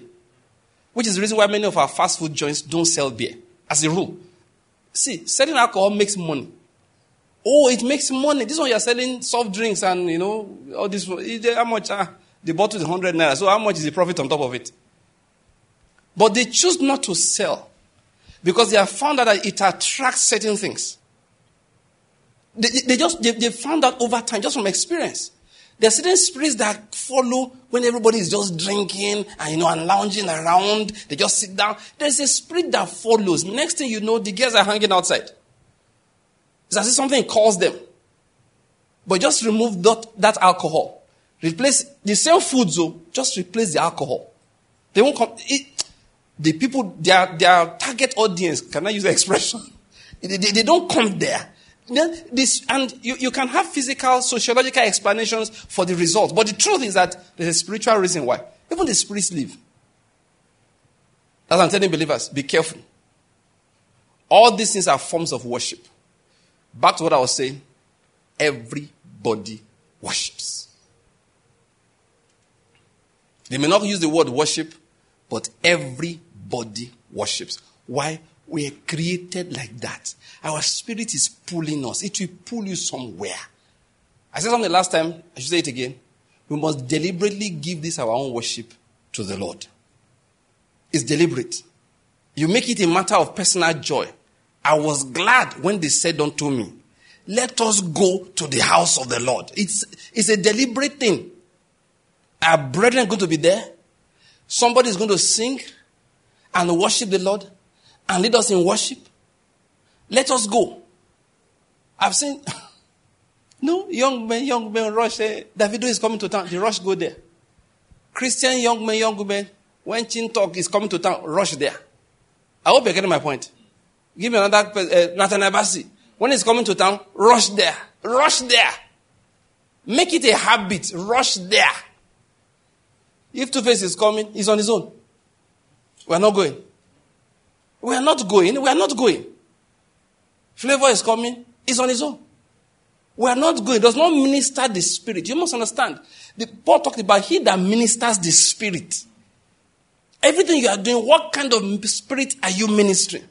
Which is the reason why many of our fast food joints don't sell beer, as a rule. See, selling alcohol makes money. Oh, it makes money. This one you're selling soft drinks and, you know, all this. How much? Ah, the bottle is 100 naira. So how much is the profit on top of it? But they choose not to sell because they have found out that it attracts certain things. They, they just, they, they found out over time, just from experience. There are certain spirits that follow when everybody is just drinking and you know and lounging around. They just sit down. There's a spirit that follows. Next thing you know, the girls are hanging outside. It's as if something calls them. But just remove that, that alcohol. Replace the same foods, though, just replace the alcohol. They won't come. It, the people, their, their target audience, can I use the expression? They, they, they don't come there. This, and you, you can have physical, sociological explanations for the result. But the truth is that there's a spiritual reason why. Even the spirits leave. That's I'm telling believers. Be careful. All these things are forms of worship. Back to what I was saying. Everybody worships. They may not use the word worship, but everybody worships. Why? We are created like that. Our spirit is pulling us. It will pull you somewhere. I said something last time. I should say it again. We must deliberately give this our own worship to the Lord. It's deliberate. You make it a matter of personal joy. I was glad when they said unto me, let us go to the house of the Lord. It's, it's a deliberate thing. Our brethren going to be there. Somebody is going to sing and worship the Lord and lead us in worship. Let us go. I've seen, no, young men, young men rush. Eh, Davido is coming to town. The rush go there. Christian young men, young men, when Chin Talk is coming to town, rush there. I hope you're getting my point. Give me another, uh, Nathaniel Bassey. When he's coming to town, rush there. Rush there. Make it a habit. Rush there. If Two Face is coming, he's on his own. We're not going. We are not going. We are not going. Flavour is coming. He's on his own. We are not going. It does not minister the spirit. You must understand. The, Paul talked about he that ministers the spirit. Everything you are doing, what kind of spirit are you ministering?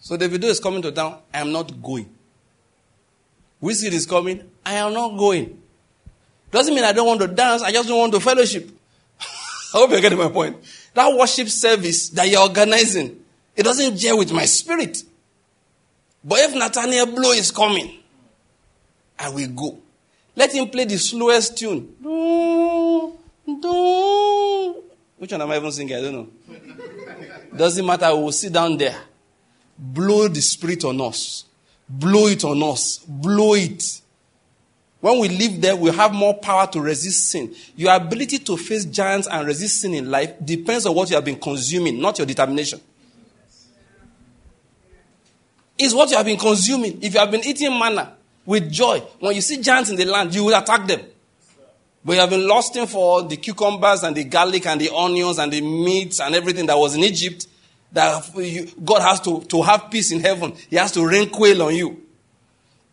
So the video is coming to town. I am not going. Wizkid is coming. I am not going. Doesn't mean I don't want to dance. I just don't want to fellowship. I hope you're getting my point. That worship service that you're organizing, it doesn't gel with my spirit. But if Nathaniel Blow is coming, I will go. Let him play the slowest tune. Which one am I even singing? I don't know. Doesn't matter. We will sit down there. Blow the spirit on us. Blow it on us. Blow it. When we live there, we have more power to resist sin. Your ability to face giants and resist sin in life depends on what you have been consuming, not your determination. It's what you have been consuming. If you have been eating manna with joy, when you see giants in the land, you will attack them. But you have been lusting for the cucumbers and the garlic and the onions and the meats and everything that was in Egypt, that God has to, to have peace in heaven. He has to rain quail on you.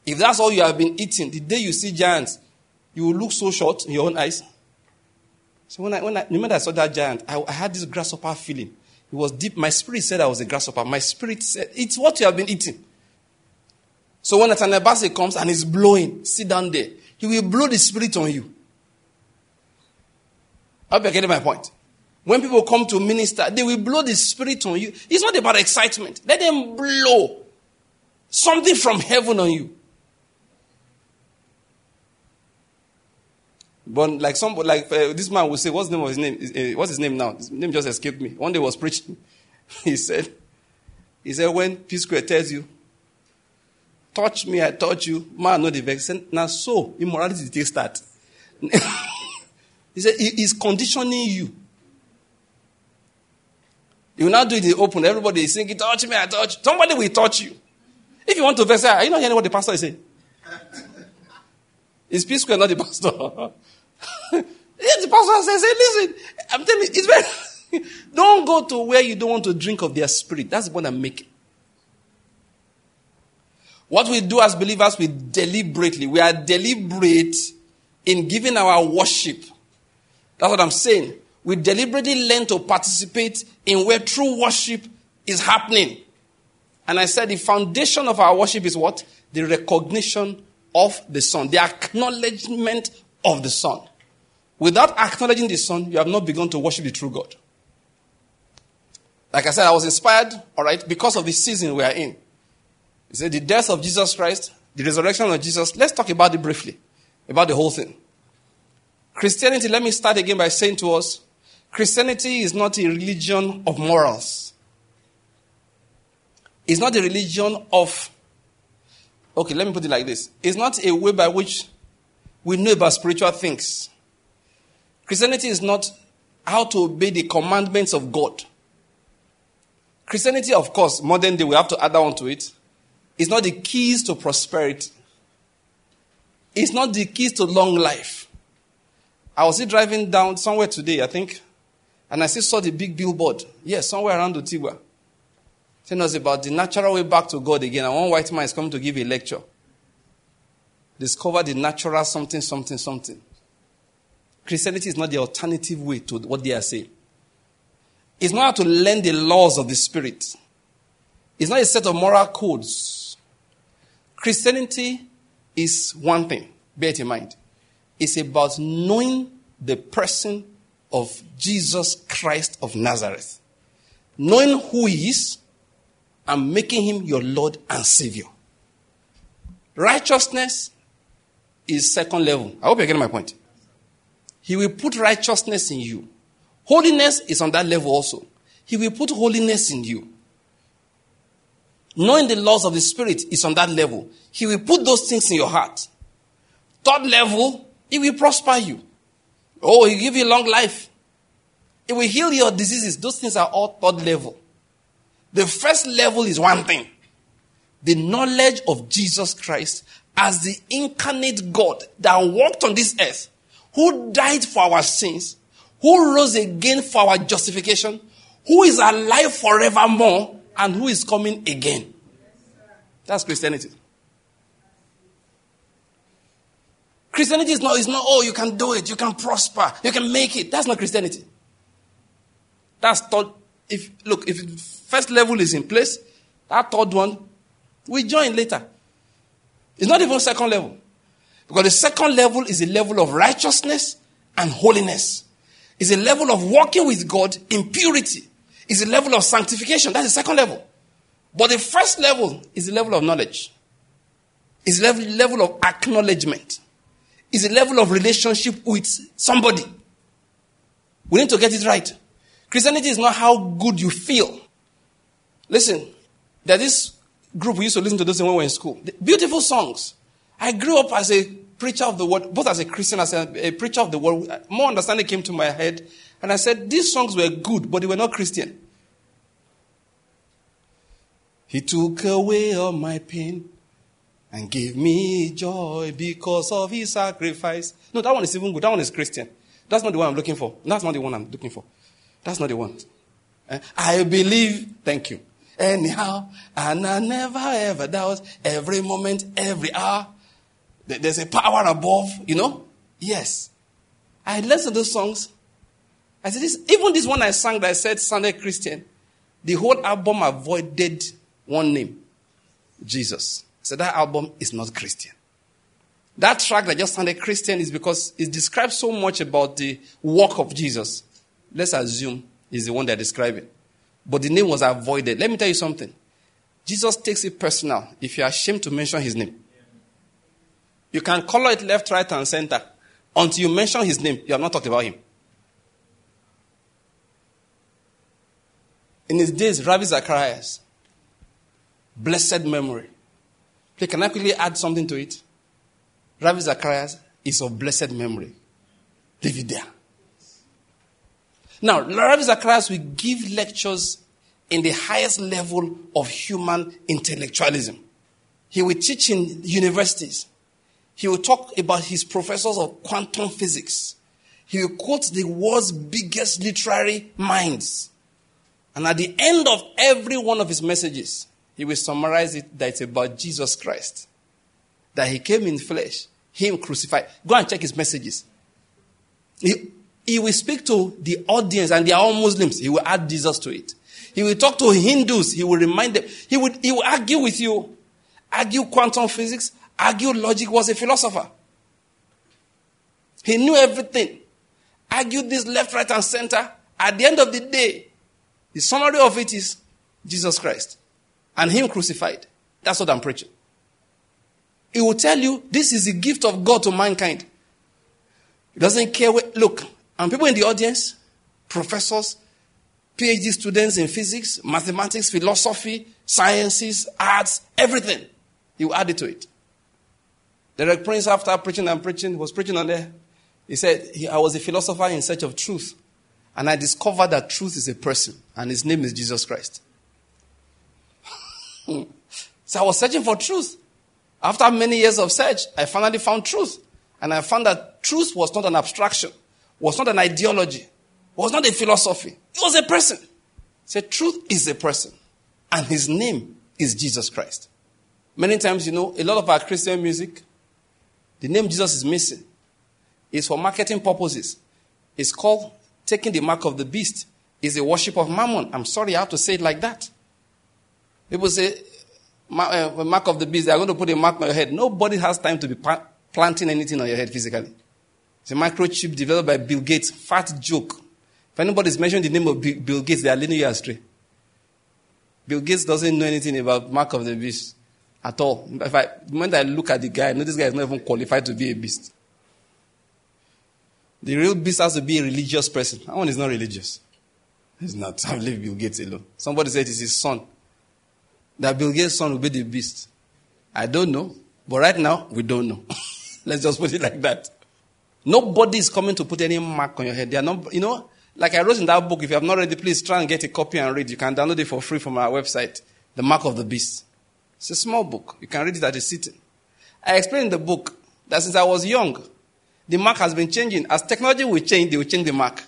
If that's all you have been eating, the day you see giants, you will look so short in your own eyes. So when I, when I remember I saw that giant, I, I had this grasshopper feeling. It was deep. My spirit said I was a grasshopper. My spirit said, it's what you have been eating. So when Nathaniel Bassey comes and is blowing, sit down there. He will blow the spirit on you. I hope you're getting my point. When people come to minister, they will blow the spirit on you. It's not about excitement. Let them blow something from heaven on you. But like some, like uh, this man will say, what's the name of his name? Uh, what's his name now? His name just escaped me. One day was preaching. he said, he said, when P Square tells you, touch me, I touch you, man, no the vex. Now so, immorality takes start. he said, he is conditioning you. You will not do it in the open. Everybody is singing, touch me, I touch. Somebody will touch you. If you want to vex, are you not hearing what the pastor is saying? Is P Square not the pastor? The pastor says, hey, listen, I'm telling you, it's very, don't go to where you don't want to drink of their spirit. That's what I'm making. What we do as believers, we deliberately, we are deliberate in giving our worship. That's what I'm saying. We deliberately learn to participate in where true worship is happening. And I said the foundation of our worship is what? The recognition of the Son, the acknowledgement of the Son. Without acknowledging the Son, you have not begun to worship the true God. Like I said, I was inspired, all right, because of the season we are in. You see, the death of Jesus Christ, the resurrection of Jesus. Let's talk about it briefly, about the whole thing. Christianity, let me start again by saying to us Christianity is not a religion of morals. It's not a religion of Okay, let me put it like this it's not a way by which we know about spiritual things. Christianity is not how to obey the commandments of God. Christianity, of course, modern day, we have to add on to it. is not the keys to prosperity. It's not the keys to long life. I was driving down somewhere today, I think, and I still saw the big billboard. Yes, somewhere around Otigba telling us about the natural way back to God again. And one white man is coming to give a lecture. Discover the natural something, something, something. Christianity is not the alternative way to what they are saying. It's not how to learn the laws of the Spirit. It's not a set of moral codes. Christianity is one thing, bear it in mind. It's about knowing the person of Jesus Christ of Nazareth. Knowing who he is, and making him your Lord and Savior. Righteousness is second level. I hope you're getting my point. He will put righteousness in you. Holiness is on that level also. He will put holiness in you. Knowing the laws of the Spirit is on that level. He will put those things in your heart. Third level, He will prosper you. Oh, He will give you long life. He will heal your diseases. Those things are all third level. The first level is one thing the knowledge of Jesus Christ as the incarnate God that walked on this earth, who died for our sins, who rose again for our justification, who is alive forevermore, and who is coming again. That's Christianity. Christianity is not, is not, oh, you can do it, you can prosper, you can make it. That's not Christianity. That's thought. If look, if First level is in place. That third one, we join later. It's not even second level. Because the second level is a level of righteousness and holiness. It's a level of walking with God in purity. It's a level of sanctification. That's the second level. But the first level is the level of knowledge. It's a level, of acknowledgement. It's a level of relationship with somebody. We need to get it right. Christianity is not how good you feel. Listen, there's this group we used to listen to those when we were in school. Beautiful songs. I grew up as a preacher of the word, both as a Christian, as a, a preacher of the word. More understanding came to my head. And I said, these songs were good, but they were not Christian. He took away all my pain and gave me joy because of his sacrifice. No, that one is even good. That one is Christian. That's not the one I'm looking for. That's not the one I'm looking for. That's not the one. Eh? I believe, thank you. anyhow, and I never ever doubt every moment, every hour. There's a power above, you know? Yes. I listened to those songs. I said, this, even this one I sang that I said sounded Christian, the whole album avoided one name Jesus. So that album is not Christian. That track that just sounded Christian is because it describes so much about the work of Jesus. Let's assume is the one they're describing. But the name was avoided. Let me tell you something. Jesus takes it personal if you're ashamed to mention his name. You can color it left, right, and center. Until you mention his name, you have not talked about him. In his days, Ravi Zacharias, blessed memory. Please, can I quickly add something to it? Ravi Zacharias is of blessed memory. Leave it there. Now, Ravi Zacharias will give lectures in the highest level of human intellectualism. He will teach in universities. He will talk about his professors of quantum physics. He will quote the world's biggest literary minds. And at the end of every one of his messages, he will summarize it that it's about Jesus Christ. That he came in flesh, him crucified. Go and check his messages. He, he will speak to the audience, and they are all Muslims. He will add Jesus to it. He will talk to Hindus. He will remind them. He would he will argue with you, argue quantum physics, argue logic. Was a philosopher. He knew everything. Argued this left, right, and center. At the end of the day, the summary of it is Jesus Christ and Him crucified. That's what I'm preaching. He will tell you this is the gift of God to mankind. He doesn't care. What, look, and people in the audience, professors, PhD students in physics, mathematics, philosophy, sciences, arts, everything. Will add it to it. Derek Prince, after preaching and preaching, was preaching on there. He said, I was a philosopher in search of truth. And I discovered that truth is a person, and his name is Jesus Christ. so I was searching for truth. After many years of search, I finally found truth. And I found that truth was not an abstraction, was not an ideology, was not a philosophy. It was a person. Say, truth is a person. And his name is Jesus Christ. Many times, you know, a lot of our Christian music, the name Jesus is missing. It's for marketing purposes. It's called taking the mark of the beast. It's a worship of mammon. I'm sorry, I have to say it like that. People say, uh, mark of the beast, they are going to put a mark on your head. Nobody has time to be planting anything on your head physically. It's a microchip developed by Bill Gates. Fat joke. If anybody's mentioning the name of Bill Gates, they are leading you astray. Bill Gates doesn't know anything about mark of the beast at all. If I, the moment I look at the guy, I know this guy is not even qualified to be a beast. The real beast has to be a religious person. That one is not religious. He's not. I leave Bill Gates alone. Somebody said it's his son that Bill Gates' son will be the beast? I don't know. But right now, we don't know. Let's just put it like that. Nobody is coming to put any mark on your head. They are not, you know, like I wrote in that book, if you have not read it, please try and get a copy and read. You can download it for free from our website. The Mark of the Beast. It's a small book. You can read it at a sitting. I explained in the book that since I was young, the mark has been changing. As technology will change, they will change the mark.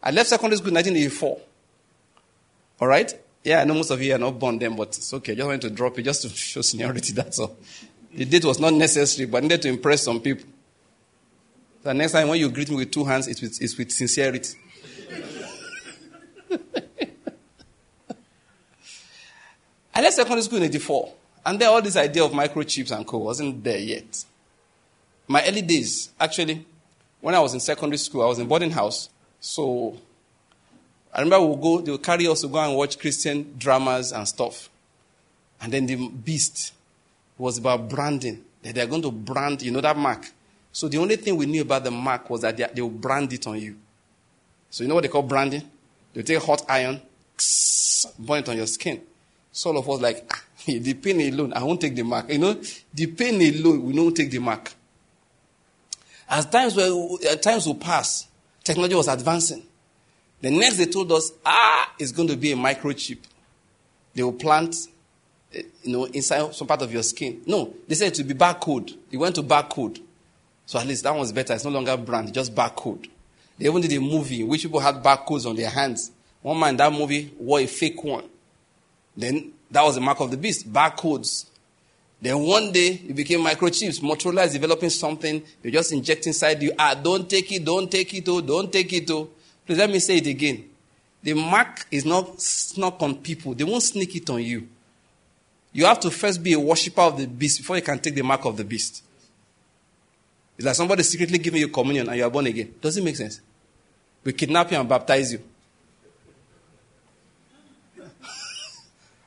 I left secondary school in 1984. All right? Yeah, I know most of you are not born then, but it's okay. I just wanted to drop it just to show seniority, that's all. The date was not necessary, but needed to impress some people. So next time when you greet me with two hands, it's with, it's with sincerity. I left secondary school in 84, and then all this idea of microchips and co wasn't there yet. My early days, actually, when I was in secondary school, I was in boarding house, so I remember we'll go, they'll carry us to go and watch Christian dramas and stuff. And then the beast was about branding. That they're going to brand, you know, that mark. So the only thing we knew about the mark was that they, they will brand it on you. So you know what they call branding? They take hot iron, burn it on your skin. So all of us like, ah, the pain alone, I won't take the mark. You know, the pain alone, we won't take the mark. As times, were, times will pass, technology was advancing. The next they told us, ah, it's going to be a microchip. They will plant, eh, you know, inside some part of your skin. No, they said to be barcode. They went to barcode. So at least that one's better. It's no longer brand, just barcode. They even did a movie in which people had barcodes on their hands. One man in that movie wore a fake one. Then that was the mark of the beast, barcodes. Then one day it became microchips. Motorola is developing something, you just inject inside you. Ah, don't take it, don't take it, oh, don't take it, oh. Please let me say it again. The mark is not snuck on people, they won't sneak it on you. You have to first be a worshiper of the beast before you can take the mark of the beast. It's like somebody secretly giving you communion and you are born again. Does it make sense? We kidnap you and baptize you.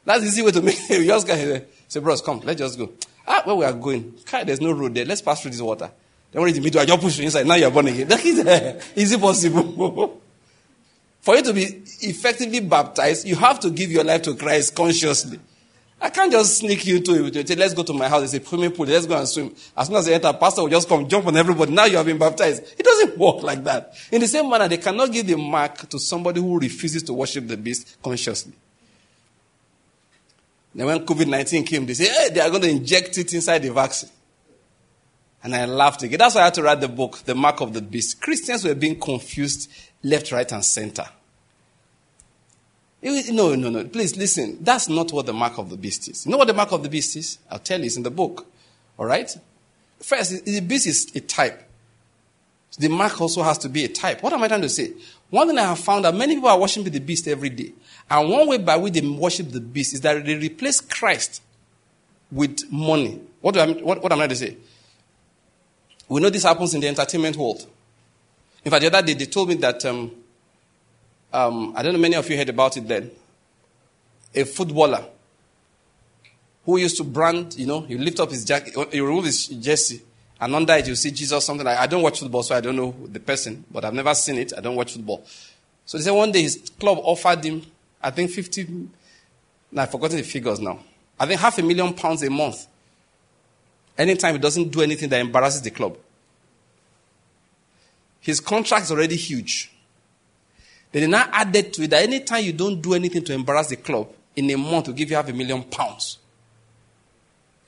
That's the easy way to make it. You just go say, bros, come, let's just go. Ah, where we are going? Kai, there's no road there. Let's pass through this water. Then when it's the middle, I just push you inside. Now you're born again. That is, uh, is it possible? For you to be effectively baptized, you have to give your life to Christ consciously. I can't just sneak you to it. Let's go to my house. It's a swimming pool. Let's go and swim. As soon as I enter, pastor will just come, jump on everybody. Now you have been baptized. It doesn't work like that. In the same manner, they cannot give the mark to somebody who refuses to worship the beast consciously. Then when COVID-19 came, they say, hey, they are going to inject it inside the vaccine. And I laughed again. That's why I had to write the book, The Mark of the Beast. Christians were being confused left, right, and center. No, no, no. Please listen. That's not what the mark of the beast is. You know what the mark of the beast is? I'll tell you. It's in the book. All right? First, the beast is a type. The mark also has to be a type. What am I trying to say? One thing I have found that many people are worshiping the beast every day. And one way by which they worship the beast is that they replace Christ with money. What, do I, what, what am I trying to say? We know this happens in the entertainment world. In fact, the other day they told me that um, um, I don't know many of you heard about it then. A footballer who used to brand, you know, you lift up his jacket, you remove his jersey, and under it you see Jesus, something like I don't watch football, so I don't know the person, but I've never seen it. I don't watch football. So they said one day his club offered him, I think 50, now I've forgotten the figures now. I think half a million pounds a month. Anytime he doesn't do anything that embarrasses the club. His contract is already huge. They did now added to it that anytime you don't do anything to embarrass the club, in a month will give you half a million pounds.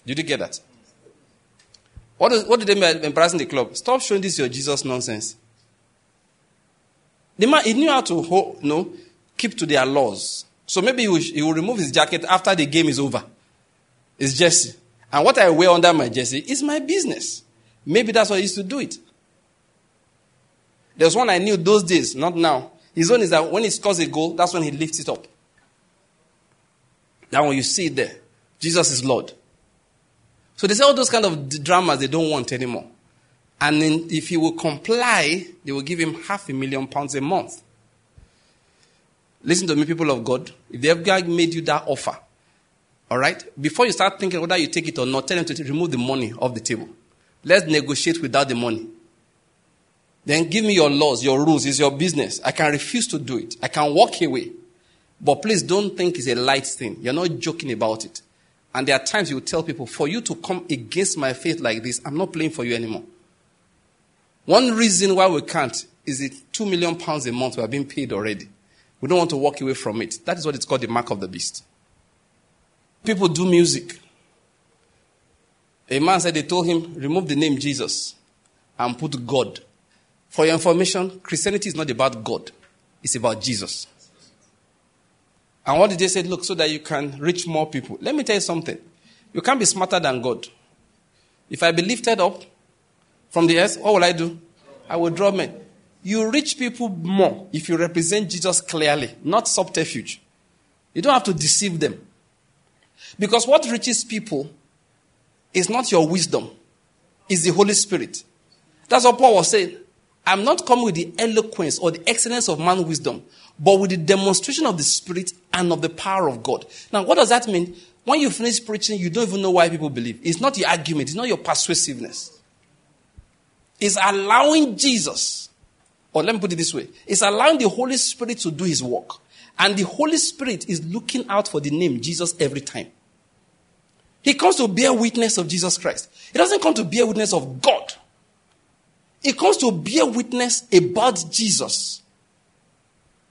Did you get that? What, is, what did they mean embarrassing the club? Stop showing this your Jesus nonsense. The man, he knew how to you know, keep to their laws. So maybe he will, he will remove his jacket after the game is over. It's jersey. And what I wear under my jersey is my business. Maybe that's why he used to do it. There's one I knew those days, not now. His own is that when he scores a goal, that's when he lifts it up. Now when you see it there, Jesus is Lord. So they say all those kind of dramas they don't want anymore. And then if he will comply, they will give him half a million pounds a month. Listen to me, people of God. If they have made you that offer, all right, before you start thinking whether you take it or not, tell them to remove the money off the table. Let's negotiate without the money. Then give me your laws, your rules. It's your business. I can refuse to do it. I can walk away. But please don't think it's a light thing. You're not joking about it. And there are times you tell people, for you to come against my faith like this, I'm not playing for you anymore. One reason why we can't is it two million pounds a month we are being paid already. We don't want to walk away from it. That is what it's called the mark of the beast. People do music. A man said they told him, remove the name Jesus and put God. For your information, Christianity is not about God, it's about Jesus. And what did they say? Look, so that you can reach more people. Let me tell you something. You can't be smarter than God. If I be lifted up from the earth, what will I do? I will draw men. You reach people more if you represent Jesus clearly, not subterfuge. You don't have to deceive them. Because what reaches people is not your wisdom, it's the Holy Spirit. That's what Paul was saying. I'm not coming with the eloquence or the excellence of man's wisdom, but with the demonstration of the Spirit and of the power of God. Now, what does that mean? When you finish preaching, you don't even know why people believe. It's not your argument, it's not your persuasiveness. It's allowing Jesus, or let me put it this way it's allowing the Holy Spirit to do his work. And the Holy Spirit is looking out for the name Jesus every time. He comes to bear witness of Jesus Christ. He doesn't come to bear witness of God. He comes to bear witness about Jesus.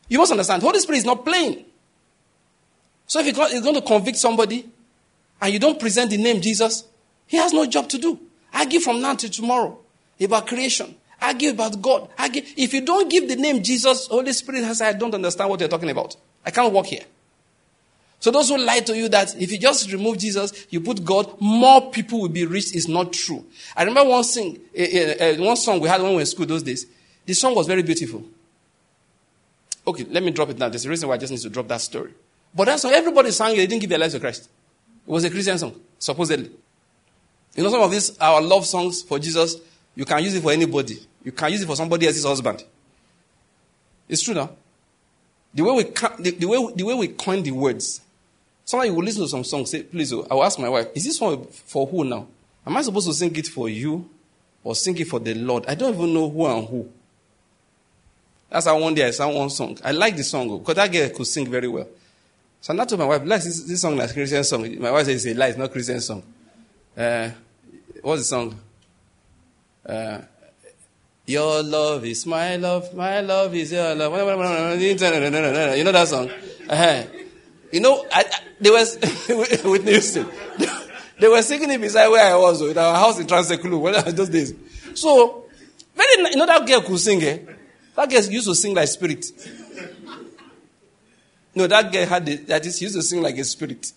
You must understand, Holy Spirit is not playing. So if he's going to convict somebody and you don't present the name Jesus, he has no job to do. Argue from now to tomorrow about creation. Argue about God. Argue. If you don't give the name Jesus, Holy Spirit has I don't understand what you're talking about. I can't walk here. So those who lie to you that if you just remove Jesus, you put God, more people will be reached is not true. I remember one sing, uh, uh, one song we had when we were in school those days. The song was very beautiful. Okay, let me drop it now. There's a reason why I just need to drop that story. But that song, everybody sang it. They didn't give their lives to Christ. It was a Christian song, supposedly. You know, some of these, our love songs for Jesus, you can use it for anybody. You can use it for somebody else's husband. It's true now. The way we, the, the, way, the way we coin the words, somebody will listen to some song, say, please, oh, I will ask my wife, is this song for who now? Am I supposed to sing it for you or sing it for the Lord? I don't even know who and who. That's how one day I sang one song. I like the song oh, because that girl could sing very well. So I told my wife, like this, this song is a Christian song. My wife says it's a lie, it's not Christian song. Uh, what's the song? Uh, your love is my love, my love is your love. You know that song? Uh-huh. You know, I, I, they were Whitney Houston. They were singing it beside where I was, in our house in Trans-Ekulu, those days. So, very, you know that girl could sing, eh? That girl used to sing like spirit. No, that guy had the, that is, used to sing like a spirit.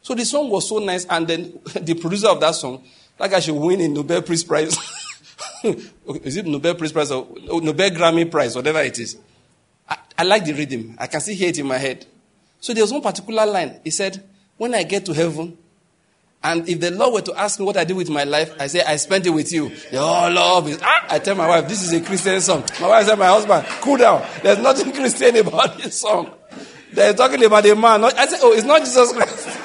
So the song was so nice, and then the producer of that song, that guy should win a Nobel Peace Prize. is it Nobel Peace Prize or Nobel Grammy Prize, whatever it is? I, I like the rhythm. I can still hear it in my head. So there was one particular line. He said, When I get to heaven, and if the Lord were to ask me what I did with my life, I say, I spent it with you. Your love is, ah! I tell my wife, this is a Christian song. My wife said, my husband, cool down. There's nothing Christian about this song. They're talking about a man. I said, oh, it's not Jesus Christ.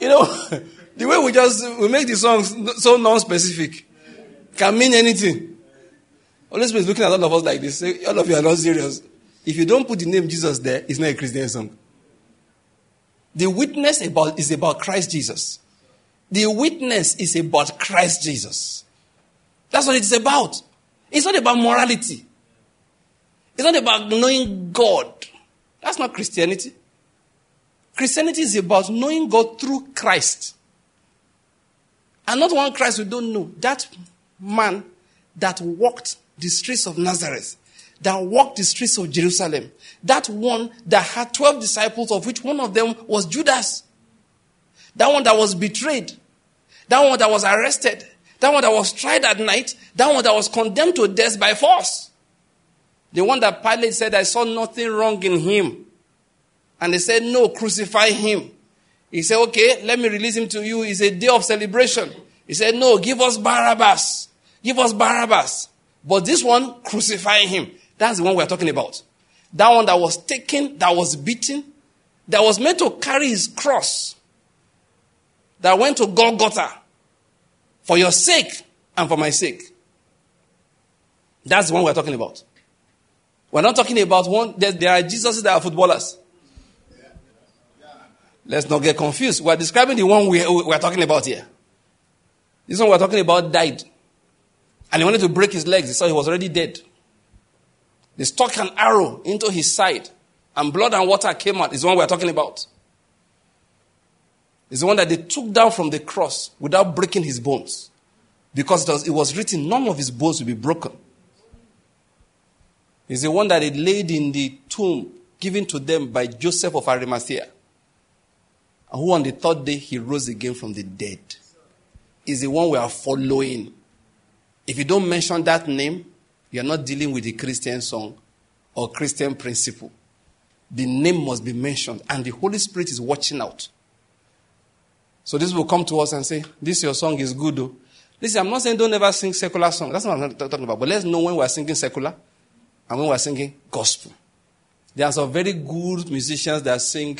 you know, the way we just, we make the songs so non-specific can mean anything. Holy Spirit is looking at all of us like this. Say, all of you are not serious. If you don't put the name Jesus there, it's not a Christian song. The witness about, is about Christ Jesus. The witness is about Christ Jesus. That's what it's about. It's not about morality. It's not about knowing God. That's not Christianity. Christianity is about knowing God through Christ. And not one Christ we don't know. That man that walked the streets of Nazareth that walked the streets of Jerusalem. That one that had 12 disciples, of which one of them was Judas. That one that was betrayed. That one that was arrested. That one that was tried at night. That one that was condemned to death by force. The one that Pilate said, I saw nothing wrong in him. And they said, No, crucify him. He said, Okay, let me release him to you. It's a day of celebration. He said, No, give us Barabbas. Give us Barabbas. But this one, crucify him. That's the one we're talking about. That one that was taken, that was beaten, that was meant to carry his cross, that went to Golgotha for your sake and for my sake. That's the one we're talking about. We're not talking about one, there, there are Jesuses that are footballers. Let's not get confused. We're describing the one we, we're talking about here. This one we're talking about died. And he wanted to break his legs. He saw he was already dead. They stuck an arrow into his side, and blood and water came out. Is the one we're talking about. It's the one that they took down from the cross without breaking his bones. Because it was, it was written, none of his bones will be broken. It's the one that they laid in the tomb given to them by Joseph of Arimathea. Who on the third day he rose again from the dead. Is the one we are following. If you don't mention that name, you're not dealing with a Christian song or Christian principle. The name must be mentioned, and the Holy Spirit is watching out. So this will come to us and say, This your song is good oh. though. Listen, I'm not saying don't ever sing secular songs. That's not what I'm talking about. But let's know when we're singing secular and when we're singing gospel. There are some very good musicians that sing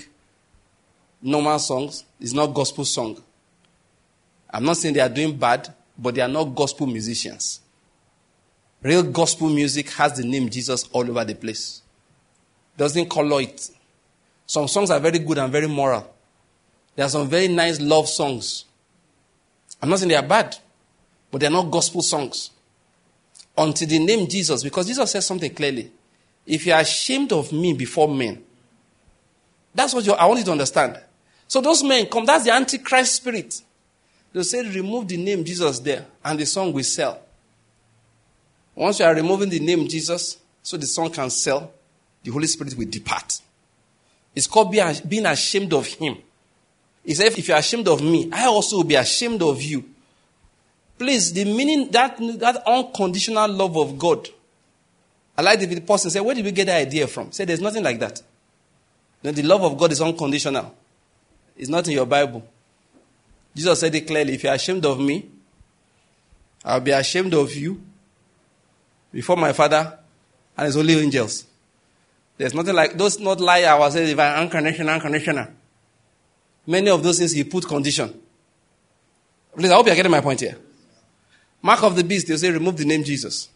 normal songs. It's not gospel song. I'm not saying they are doing bad, but they are not gospel musicians. Real gospel music has the name Jesus all over the place. Doesn't color it. Some songs are very good and very moral. There are some very nice love songs. I'm not saying they are bad, but they're not gospel songs. Until the name Jesus, because Jesus says something clearly. If you are ashamed of me before men, that's what I want you to understand. So those men come, that's the Antichrist spirit. They say, remove the name Jesus there, and the song will sell. Once you are removing the name Jesus, so the song can sell, the Holy Spirit will depart. It's called being ashamed of him. He said, if you're ashamed of me, I also will be ashamed of you. Please, the meaning, that, that unconditional love of God. I like the person said, where did we get that idea from? Said, there's nothing like that. the love of God is unconditional. It's not in your Bible. Jesus said it clearly, if you're ashamed of me, I'll be ashamed of you before my Father and his holy angels. There's nothing like those not lie I say if I unconditional, unconditional. Many of those things he put condition. Please, I hope you're getting my point here. Mark of the beast, they say remove the name Jesus.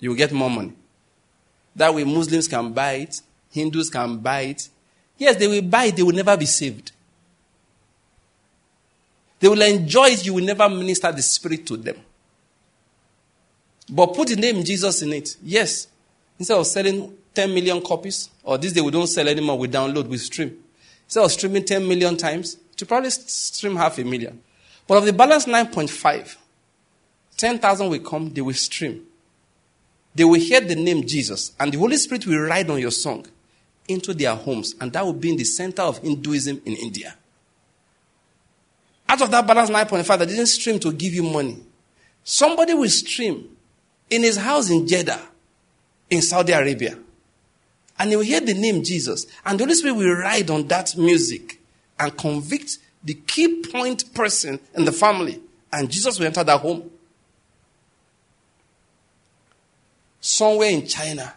You will get more money. That way Muslims can buy it, Hindus can buy it. Yes, they will buy it, they will never be saved. They will enjoy it, you will never minister the spirit to them. But put the name Jesus in it. Yes. Instead of selling 10 million copies, or this day we don't sell anymore, we download, we stream. Instead of streaming 10 million times, to probably stream half a million. But of the balance 9.5, 10,000 will come, they will stream. They will hear the name Jesus, and the Holy Spirit will ride on your song into their homes, and that will be in the center of Hinduism in India. Out of that balance 9.5 that didn't stream to give you money, somebody will stream in his house in Jeddah, in Saudi Arabia. And he will hear the name Jesus. And the Holy Spirit will ride on that music and convict the key point person in the family. And Jesus will enter that home. Somewhere in China,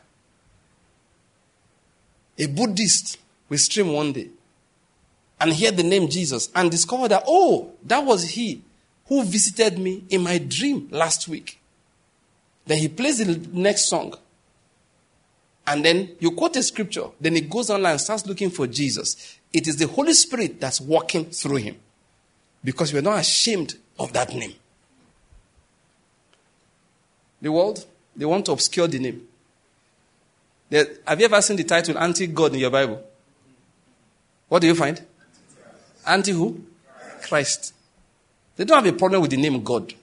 a Buddhist will stream one day and hear the name Jesus and discover that, oh, that was he who visited me in my dream last week. Then he plays the next song. And then you quote a scripture. Then he goes online and starts looking for Jesus. It is the Holy Spirit that's walking through him. Because we're not ashamed of that name. The world, they want to obscure the name. have you ever seen the title Anti God in your Bible? What do you find? Anti who? Christ. They don't have a problem with the name God.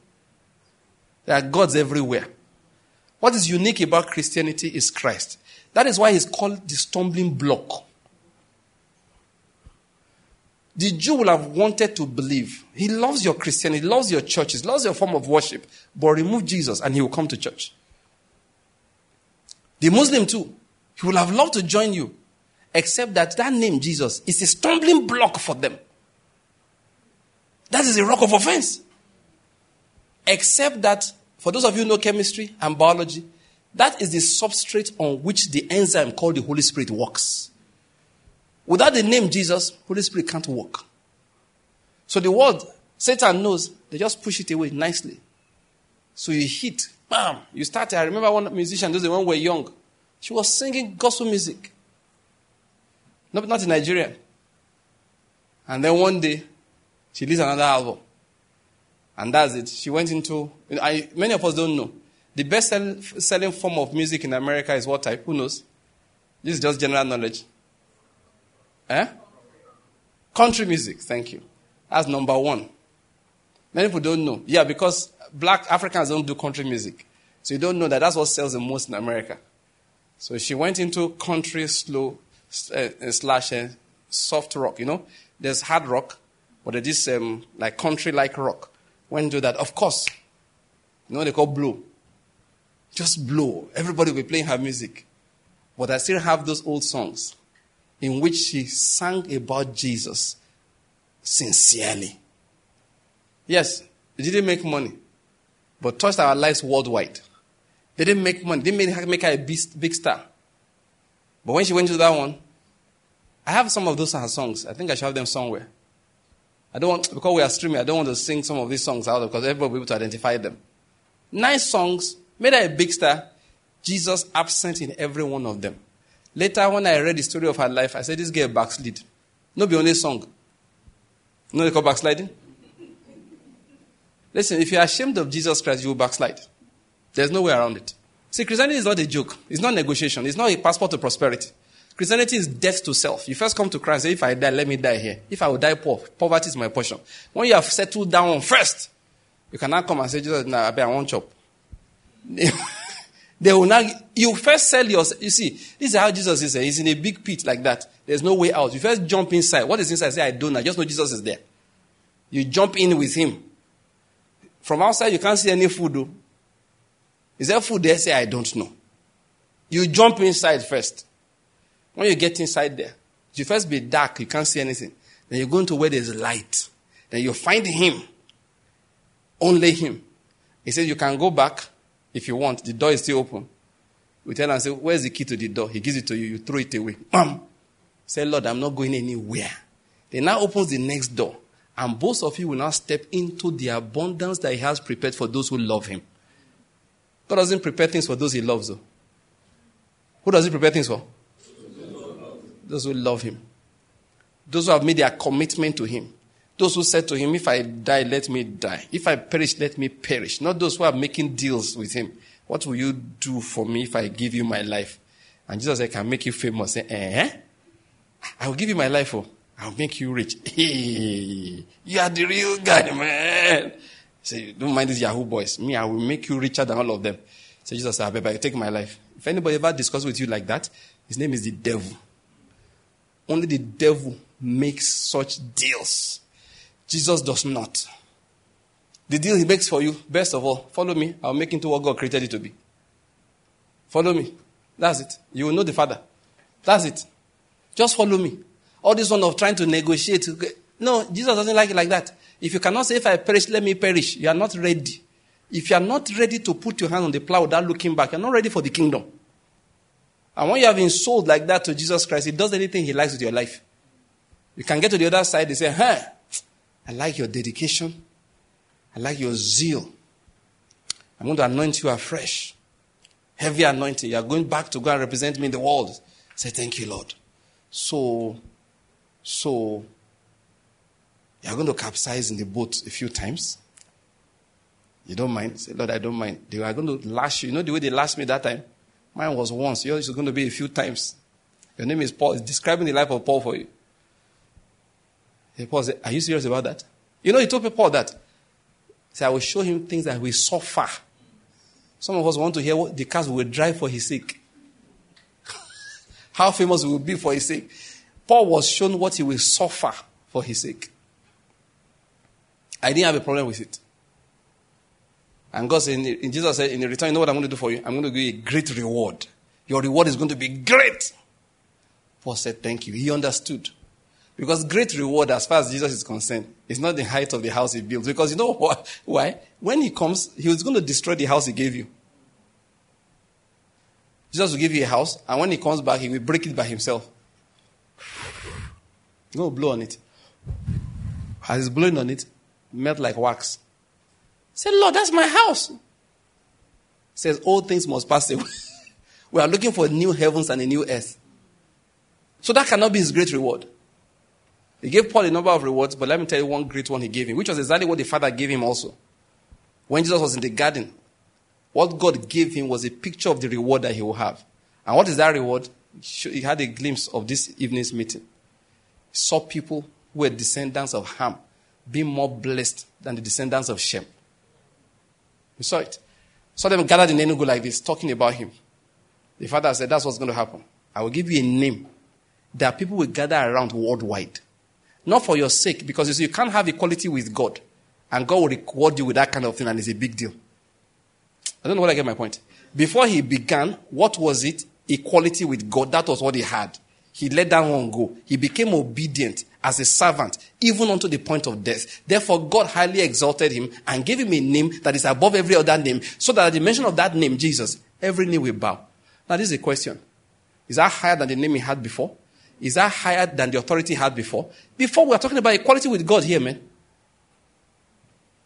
There are gods everywhere. What is unique about Christianity is Christ. That is why he's called the stumbling block. The Jew will have wanted to believe. He loves your Christianity, he loves your churches, loves your form of worship, but remove Jesus and he will come to church. The Muslim too, he will have loved to join you, except that that name Jesus is a stumbling block for them. That is a rock of offense. Except that for those of you who know chemistry and biology, that is the substrate on which the enzyme called the Holy Spirit works. Without the name Jesus, Holy Spirit can't work. So the word, Satan knows, they just push it away nicely. So you hit, bam, you start. I remember one musician, those when we were young, she was singing gospel music. Not, not in Nigeria. And then one day, she released another album. And that's it. She went into, I, many of us don't know. The best selling form of music in America is what type? Who knows? This is just general knowledge. Eh? Country music, thank you. That's number one. Many people don't know. Yeah, because black Africans don't do country music. So you don't know that that's what sells the most in America. So she went into country slow uh, slash uh, soft rock. You know, there's hard rock, but there's this um, like country like rock went into that. Of course, you know they call blow. Just blow. Everybody will be playing her music. But I still have those old songs in which she sang about Jesus sincerely. Yes, it didn't make money, but touched our lives worldwide. They didn't make money. They didn't make her a big, big star. But when she went to that one, I have some of those her songs. I think I should have them somewhere. I don't want, because we are streaming, I don't want to sing some of these songs out because everybody will be able to identify them. Nice songs, made her a big star. Jesus absent in every one of them. Later, when I read the story of her life, I said, This girl backslid. No be only song. You know they call backsliding? Listen, if you're ashamed of Jesus Christ, you will backslide. There's no way around it. See, Christianity is not a joke. It's not negotiation. It's not a passport to prosperity. Christianity is death to self. You first come to Christ, say, if I die, let me die here. If I will die poor, poverty is my portion. When you have settled down first, you cannot come and say, Jesus, nah, I want chop. They will not, you first sell your, you see, this is how Jesus is. Eh? He's in a big pit like that. There's no way out. You first jump inside. What is inside? Say, I don't know. Just know Jesus is there. You jump in with him. From outside, you can't see any food though. Is there food there? Say, I don't know. You jump inside first. When you get inside there, you first be dark, you can't see anything. Then you go into where there's light. Then you find him. Only him. He says you can go back if you want. The door is still open. We tell him, say, where's the key to the door? He gives it to you. You throw it away. Bam! Say, Lord, I'm not going anywhere. Then now opens the next door. And both of you will now step into the abundance that he has prepared for those who love him. God doesn't prepare things for those he loves, though. Who does he prepare things for? Those who love him. Those who have made their commitment to him. Those who said to him, If I die, let me die. If I perish, let me perish. Not those who are making deals with him. What will you do for me if I give you my life? And Jesus said, I can make you famous. Say, eh? I will give you my life. Oh. I'll make you rich. Hey, you are the real guy, man. Say, don't mind these Yahoo boys. Me, I will make you richer than all of them. Say, Jesus said, better take my life. If anybody ever discusses with you like that, his name is the devil. Only the devil makes such deals. Jesus does not. The deal he makes for you, best of all, follow me. I'll make into what God created it to be. Follow me. That's it. You will know the Father. That's it. Just follow me. All this one of trying to negotiate. No, Jesus doesn't like it like that. If you cannot say, if I perish, let me perish, you are not ready. If you are not ready to put your hand on the plow without looking back, you're not ready for the kingdom. And when you have been sold like that to Jesus Christ, He does anything He likes with your life. You can get to the other side and say, huh, I like your dedication. I like your zeal. I'm going to anoint you afresh. Heavy anointing. You are going back to go and represent me in the world. Say, thank you, Lord. So, so, you are going to capsize in the boat a few times. You don't mind? Say, Lord, I don't mind. They are going to lash you. You know the way they lashed me that time? Mine was once. Yours is going to be a few times. Your name is Paul. It's describing the life of Paul for you. Paul said, Are you serious about that? You know, he told Paul that. He said, I will show him things that will suffer. Some of us want to hear what the cars will drive for his sake. How famous he will be for his sake. Paul was shown what he will suffer for his sake. I didn't have a problem with it. And God said, in Jesus said, in return, you know what I'm going to do for you? I'm going to give you a great reward. Your reward is going to be great. Paul said, Thank you. He understood. Because great reward, as far as Jesus is concerned, is not the height of the house he builds. Because you know what? Why? When he comes, he was going to destroy the house he gave you. Jesus will give you a house, and when he comes back, he will break it by himself. He's going to blow on it. As he's blowing on it, melt like wax. Say, Lord, that's my house. Says, all things must pass away. we are looking for new heavens and a new earth. So that cannot be his great reward. He gave Paul a number of rewards, but let me tell you one great one he gave him, which was exactly what the Father gave him also. When Jesus was in the garden, what God gave him was a picture of the reward that he will have. And what is that reward? He had a glimpse of this evening's meeting. He saw people who were descendants of Ham being more blessed than the descendants of Shem. He saw it. Saw them gathered in Enugu like this, talking about him. The father said, That's what's going to happen. I will give you a name that people will gather around worldwide. Not for your sake, because you see, you can't have equality with God. And God will reward you with that kind of thing, and it's a big deal. I don't know whether I get my point. Before he began, what was it? Equality with God. That was what he had. He let that one go. He became obedient as a servant, even unto the point of death. Therefore, God highly exalted him and gave him a name that is above every other name, so that at the mention of that name, Jesus, every knee will bow. Now, this is a question. Is that higher than the name he had before? Is that higher than the authority had before? Before, we are talking about equality with God here, man.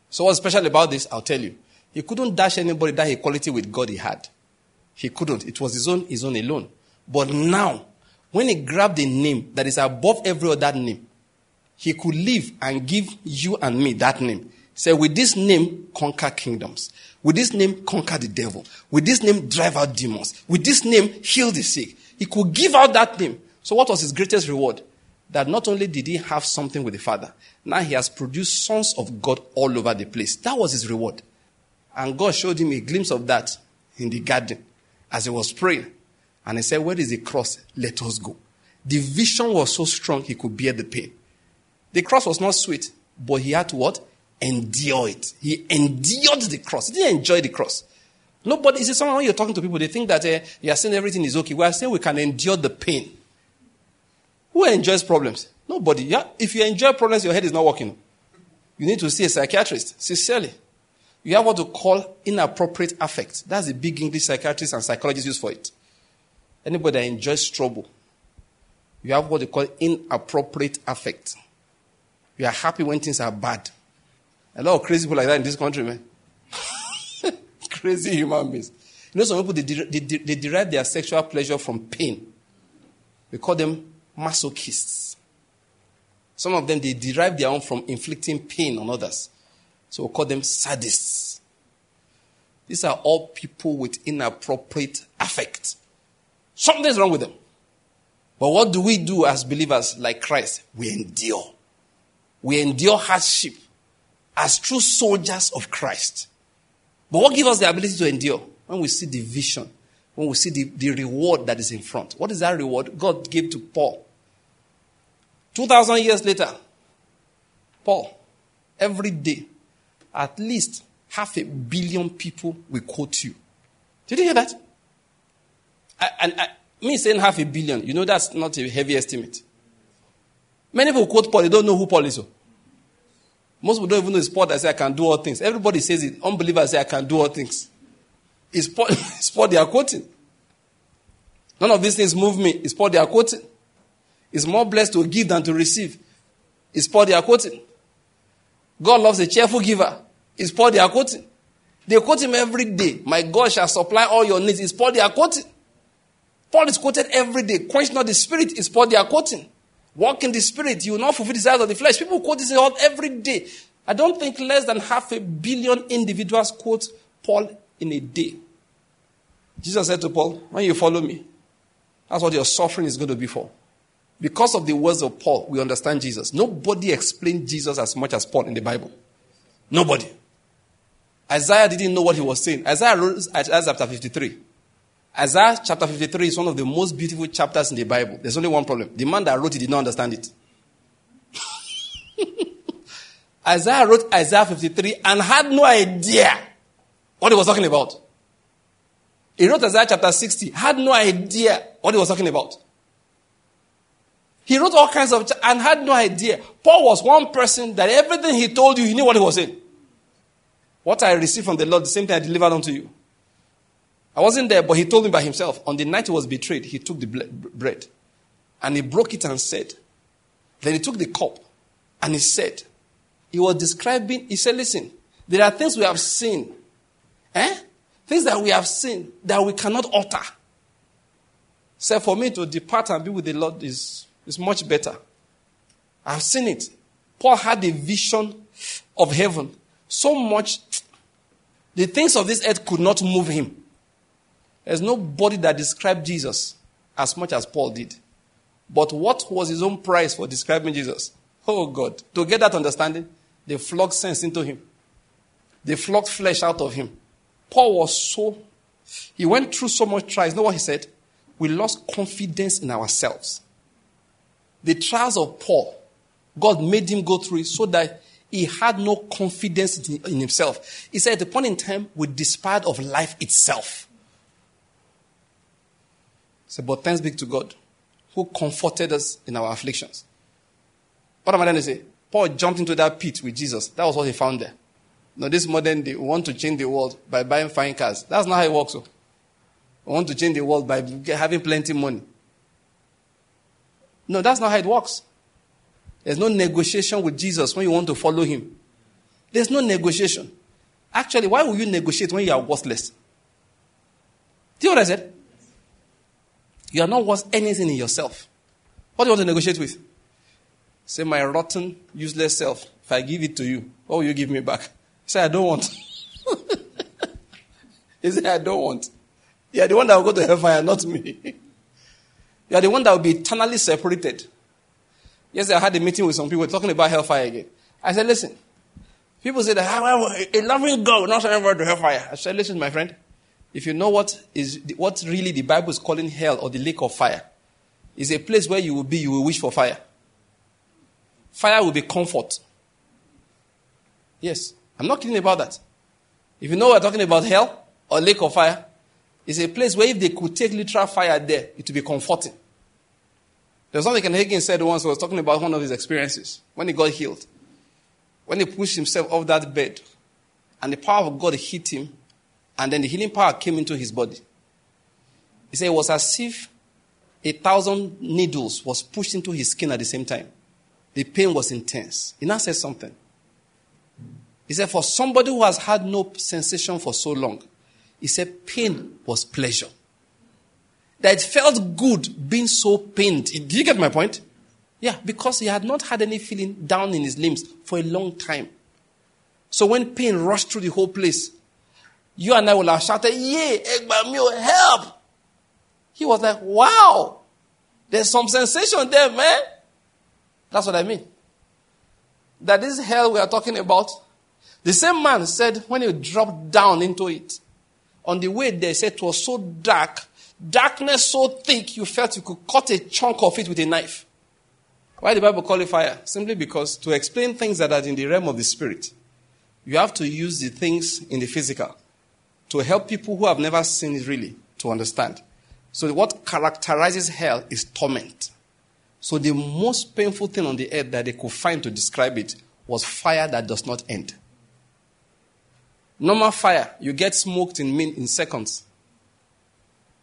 So, what's special about this? I'll tell you. He couldn't dash anybody that equality with God he had. He couldn't. It was his own, his own alone. But now, when he grabbed a name that is above every other name, he could live and give you and me that name. Say, with this name, conquer kingdoms. With this name, conquer the devil. With this name, drive out demons. With this name, heal the sick. He could give out that name. So, what was his greatest reward? That not only did he have something with the Father, now he has produced sons of God all over the place. That was his reward. And God showed him a glimpse of that in the garden. as he was praying. And he said, Where is the cross? Let us go. The vision was so strong he could bear the pain. The cross was not sweet, but he had to what? Endure it. He endured the cross. He didn't enjoy the cross. Nobody, see, someone when you're talking to people, they think that uh, you are saying everything is okay. We are saying we can endure the pain. Who enjoys problems? Nobody. Yeah? If you enjoy problems, your head is not working. You need to see a psychiatrist, sincerely. You have what to call inappropriate affect. That's the big English psychiatrists and psychologists use for it. Anybody that enjoys trouble, you have what they call inappropriate affect. You are happy when things are bad. A lot of crazy people like that in this country, man. crazy human beings. You know, some people, they, they, they derive their sexual pleasure from pain. We call them masochists. Some of them, they derive their own from inflicting pain on others. So we call them sadists. These are all people with inappropriate affect. Something's wrong with them. But what do we do as believers like Christ? We endure. We endure hardship as true soldiers of Christ. But what gives us the ability to endure? When we see the vision, when we see the, the reward that is in front. What is that reward? God gave to Paul. 2,000 years later, Paul, every day, at least half a billion people will quote you. Did you hear that? I, and I, me saying half a billion, you know that's not a heavy estimate. Many people quote Paul, they don't know who Paul is. Oh. Most people don't even know it's Paul that says I can do all things. Everybody says it. Unbelievers say I can do all things. It's Paul, it's Paul they are quoting. None of these things move me. It's Paul they are quoting. It's more blessed to give than to receive. It's Paul they are quoting. God loves a cheerful giver. It's Paul they are quoting. They quote him every day. My God shall supply all your needs. It's Paul they are quoting. Paul is quoted every day. Quench not the spirit. It's Paul they are quoting. Walk in the spirit. You will not fulfill the desires of the flesh. People quote this every day. I don't think less than half a billion individuals quote Paul in a day. Jesus said to Paul, When you follow me, that's what your suffering is going to be for. Because of the words of Paul, we understand Jesus. Nobody explained Jesus as much as Paul in the Bible. Nobody. Isaiah didn't know what he was saying. Isaiah wrote Isaiah chapter 53. Isaiah chapter 53 is one of the most beautiful chapters in the Bible. There's only one problem. The man that wrote it did not understand it. Isaiah wrote Isaiah 53 and had no idea what he was talking about. He wrote Isaiah chapter 60, had no idea what he was talking about. He wrote all kinds of, and had no idea. Paul was one person that everything he told you, he knew what he was saying. What I received from the Lord, the same thing I delivered unto you. I wasn't there, but he told me by himself. On the night he was betrayed, he took the bread and he broke it and said, then he took the cup and he said, he was describing, he said, listen, there are things we have seen, eh? Things that we have seen that we cannot utter. Say, for me to depart and be with the Lord is, is much better. I've seen it. Paul had a vision of heaven. So much, the things of this earth could not move him. There's nobody that described Jesus as much as Paul did. But what was his own price for describing Jesus? Oh God. To get that understanding, they flogged sense into him. They flogged flesh out of him. Paul was so, he went through so much trials. You know what he said? We lost confidence in ourselves. The trials of Paul, God made him go through it so that he had no confidence in himself. He said at the point in time, we despaired of life itself. So, but thanks be to God who comforted us in our afflictions. What am I going to say? Paul jumped into that pit with Jesus. That was what he found there. Now, this modern day, we want to change the world by buying fine cars. That's not how it works. So. Oh. We want to change the world by having plenty of money. No, that's not how it works. There's no negotiation with Jesus when you want to follow him. There's no negotiation. Actually, why will you negotiate when you are worthless? Do you know what I said? You are not worth anything in yourself. What do you want to negotiate with? Say, my rotten, useless self, if I give it to you, what will you give me back? Say, I don't want. he said, I don't want. You are the one that will go to hellfire, not me. you are the one that will be eternally separated. Yes, I had a meeting with some people talking about hellfire again. I said, listen. People say that ah, a loving God not everybody to hellfire. I said, listen, my friend. if you know what is what really the Bible is calling hell or the lake of fire, is a place where you will be, you will wish for fire. Fire will be comfort. Yes, I'm not kidding about that. If you know we're talking about hell or lake of fire, it's a place where if they could take literal fire there, it would be comforting. There's something Ken Hagin said once, he was talking about one of his experiences when he got healed. When he pushed himself off that bed, and the power of God hit him, and then the healing power came into his body. He said it was as if a thousand needles was pushed into his skin at the same time. The pain was intense. He now said something. He said, for somebody who has had no sensation for so long, he said pain was pleasure. That it felt good being so pained. Did you get my point? Yeah, because he had not had any feeling down in his limbs for a long time. So when pain rushed through the whole place, you and I will have shouted, Yay, Egbamio, help! He was like, Wow, there's some sensation there, man. That's what I mean. That this hell we are talking about, the same man said when he dropped down into it, on the way there, said it was so dark, darkness so thick, you felt you could cut a chunk of it with a knife. Why the Bible call it fire? Simply because to explain things that are in the realm of the spirit, you have to use the things in the physical to help people who have never seen it really to understand. So what characterizes hell is torment. So the most painful thing on the earth that they could find to describe it was fire that does not end. Normal fire, you get smoked in, min- in seconds.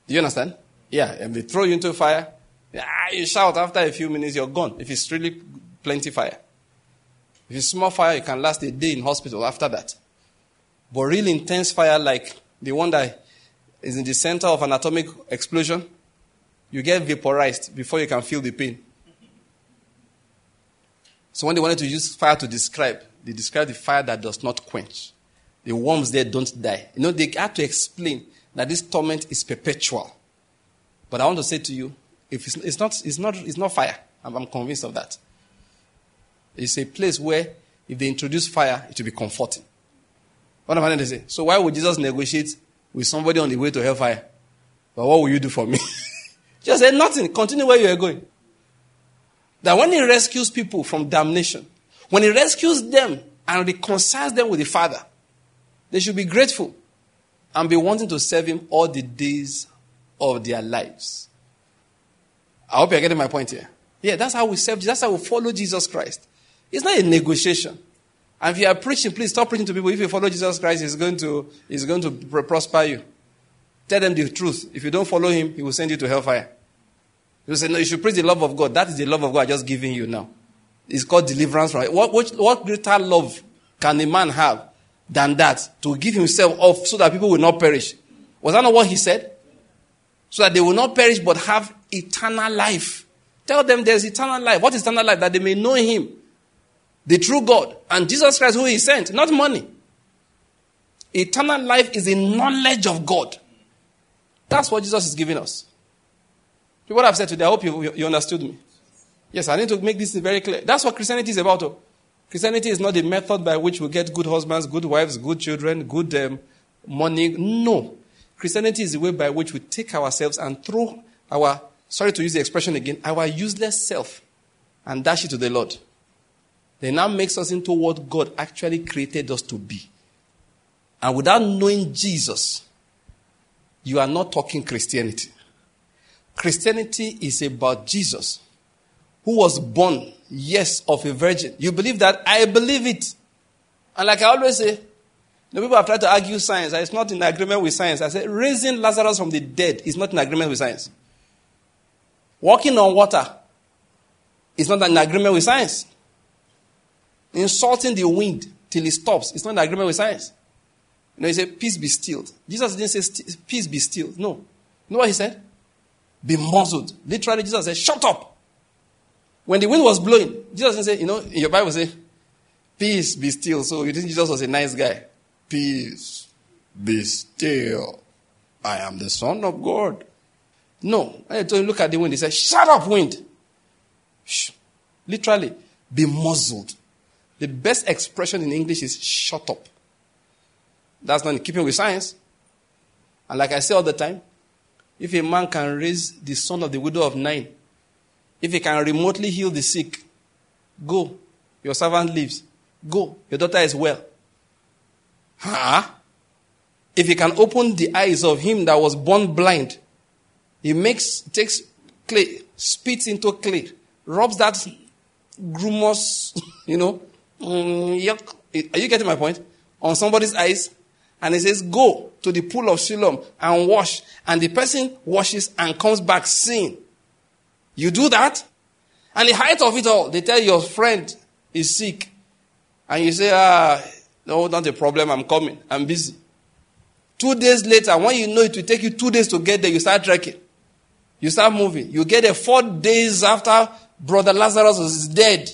Do you understand? Yeah, and they throw you into fire. Yeah, you shout after a few minutes, you're gone. If it's really plenty fire. If it's small fire, you can last a day in hospital after that. But real intense fire, like the one that is in the center of an atomic explosion, you get vaporized before you can feel the pain. So when they wanted to use fire to describe, they described the fire that does not quench. The worms there don't die. You know, they had to explain that this torment is perpetual. But I want to say to you, if it's, it's not, it's not, it's not fire. I'm, I'm convinced of that. It's a place where if they introduce fire, it will be comforting. What am I going to say? So why would Jesus negotiate with somebody on the way to hellfire? But what will you do for me? Just say nothing. Continue where you are going. That when he rescues people from damnation, when he rescues them and reconciles them with the Father, they should be grateful and be wanting to serve him all the days of their lives. I hope you're getting my point here. Yeah, that's how we serve. That's how we follow Jesus Christ. It's not a negotiation. And if you are preaching, please stop preaching to people. If you follow Jesus Christ, He's going to, he's going to prosper you. Tell them the truth. If you don't follow Him, He will send you to hellfire. You say, no, you should preach the love of God. That is the love of God I'm just giving you now. It's called deliverance from what, what, what greater love can a man have than that to give himself off so that people will not perish? Was that not what he said? So that they will not perish but have eternal life. Tell them there's eternal life. What is eternal life? That they may know him, the true God, and Jesus Christ who he sent, not money. Eternal life is the knowledge of God. That's what Jesus is giving us. What I've said today, I hope you, you understood me. Yes, I need to make this very clear. That's what Christianity is about. Oh. Christianity is not the method by which we get good husbands, good wives, good children, good um, money. No. Christianity is the way by which we take ourselves and throw our, sorry to use the expression again, our useless self and dash it to the Lord. Then now makes us into what God actually created us to be. And without knowing Jesus, you are not talking Christianity. Christianity is about Jesus, who was born, yes, of a virgin. You believe that? I believe it. And like I always say, the people have tried to argue science, it's not in agreement with science. I say, raising Lazarus from the dead is not in agreement with science. Walking on water is not in agreement with science. Insulting the wind till it stops is not in agreement with science. You know, he said, peace be still. Jesus didn't say, peace be still. No. You know what he said? Be muzzled. Literally, Jesus said, shut up. When the wind was blowing, Jesus didn't say, you know, in your Bible say, peace be still. So you think Jesus was a nice guy. Peace be still. I am the Son of God. No. I told him, look at the wind. He said, shut up, wind. Shh. Literally, be muzzled. The best expression in English is shut up. That's not in keeping with science. And like I say all the time, if a man can raise the son of the widow of Nain, if he can remotely heal the sick, go. Your servant lives. Go. Your daughter is well. Huh? If he can open the eyes of him that was born blind, he makes takes clay, spits into clay, rubs that grumous, you know, mm, yuck. Are you getting my point? On somebody's eyes, and he says, Go to the pool of Siloam and wash. And the person washes and comes back seeing. You do that? And the height of it all, they tell your friend is sick. And you say, Ah, no, not a problem. I'm coming. I'm busy. Two days later, when you know it will take you two days to get there, you start trekking. You start moving. You get there four days after brother Lazarus is dead.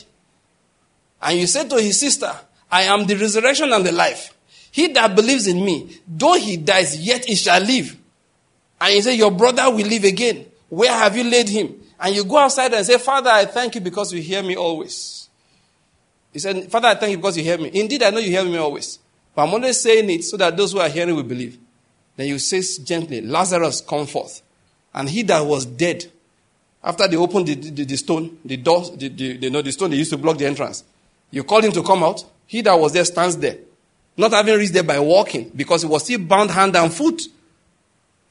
And you say to his sister, I am the resurrection and the life. He that believes in me, though he dies, yet he shall live. And you say, Your brother will live again. Where have you laid him? And you go outside and say, Father, I thank you because you hear me always. He said, Father, I thank you because you hear me. Indeed, I know you hear me always. But I'm only saying it so that those who are hearing will believe. Then you say gently, Lazarus, come forth. And he that was dead, after they opened the, the, the stone, the door, the, the, the, no, the stone they used to block the entrance, you called him to come out. He that was there stands there. Not having reached there by walking, because he was still bound hand and foot.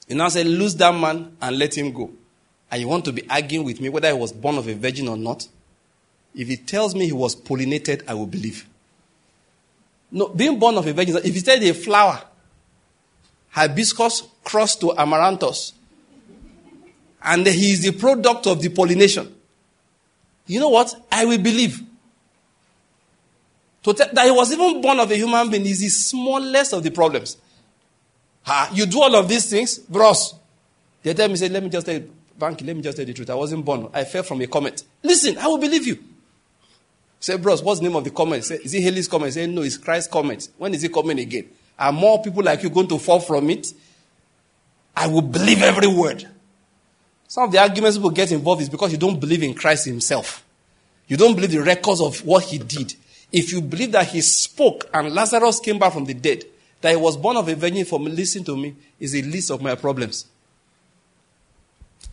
You now say, lose that man and let him go. And you want to be arguing with me whether he was born of a virgin or not? If he tells me he was pollinated, I will believe. No, being born of a virgin, if he said a flower, hibiscus crossed to amaranthus, and he is the product of the pollination, you know what? I will believe. To tell, that he was even born of a human being is the smallest of the problems. Ha, you do all of these things, bros. They tell me, say, let me just tell you, Banky, let me just tell you the truth. I wasn't born. I fell from a comet. Listen, I will believe you. Say, bros, what's the name of the comet? Say, is it Halley's comet? Say, no, it's Christ's comet. When is it coming again? Are more people like you going to fall from it? I will believe every word. Some of the arguments people get involved is because you don't believe in Christ himself. You don't believe the records of what he did. If you believe that he spoke and Lazarus came back from the dead, that he was born of a virgin for me, listen to me, is a list of my problems.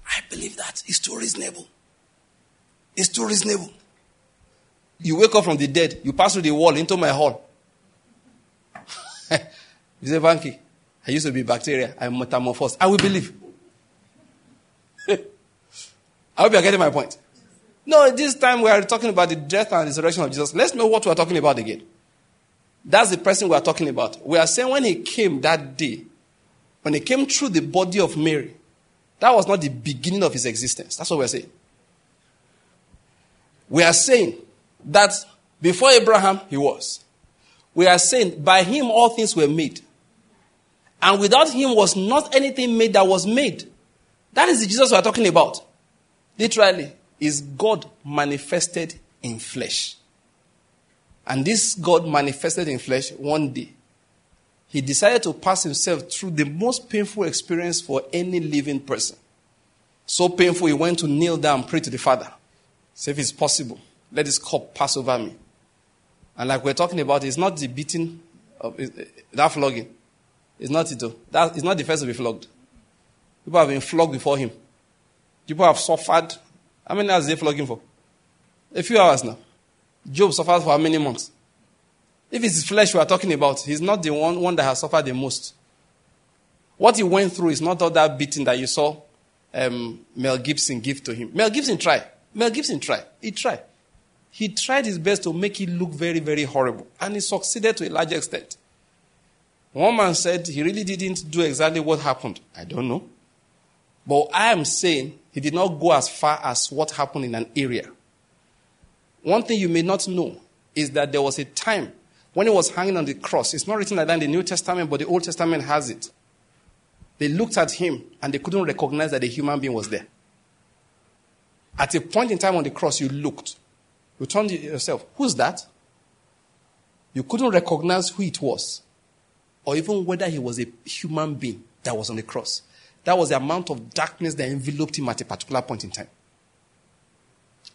I believe that. It's too reasonable. It's too reasonable. You wake up from the dead, you pass through the wall into my hall. you say, Banky, I used to be bacteria. I'm metamorphosed. I will believe. I hope you are getting my point. No, this time we are talking about the death and resurrection of Jesus. Let's know what we are talking about again. That's the person we are talking about. We are saying when he came that day, when he came through the body of Mary, that was not the beginning of his existence. That's what we're saying. We are saying that before Abraham, he was. We are saying by him all things were made. And without him was not anything made that was made. That is the Jesus we are talking about. Literally, is God manifested in flesh. And this God manifested in flesh one day. He decided to pass himself through the most painful experience for any living person. So painful, he went to kneel down and pray to the Father. Say, if it's possible, let this cup pass over me. And like we're talking about, it's not the beating of that flogging. It's not it. That, it's not the first to be flogged. People have been flogged before him. People have suffered. How many hours they flogging for? A few hours now. Job suffered for how many months? If it's flesh we are talking about, he's not the one, one that has suffered the most. What he went through is not all that beating that you saw um, Mel Gibson give to him. Mel Gibson tried. Mel Gibson tried. He tried. He tried his best to make it look very, very horrible. And he succeeded to a large extent. One man said he really didn't do exactly what happened. I don't know. But I am saying he did not go as far as what happened in an area. One thing you may not know is that there was a time when he was hanging on the cross. It's not written like that in the New Testament, but the Old Testament has it. They looked at him and they couldn't recognize that a human being was there. At a point in time on the cross, you looked. You turned yourself. Who's that? You couldn't recognize who it was, or even whether he was a human being that was on the cross. That was the amount of darkness that enveloped him at a particular point in time.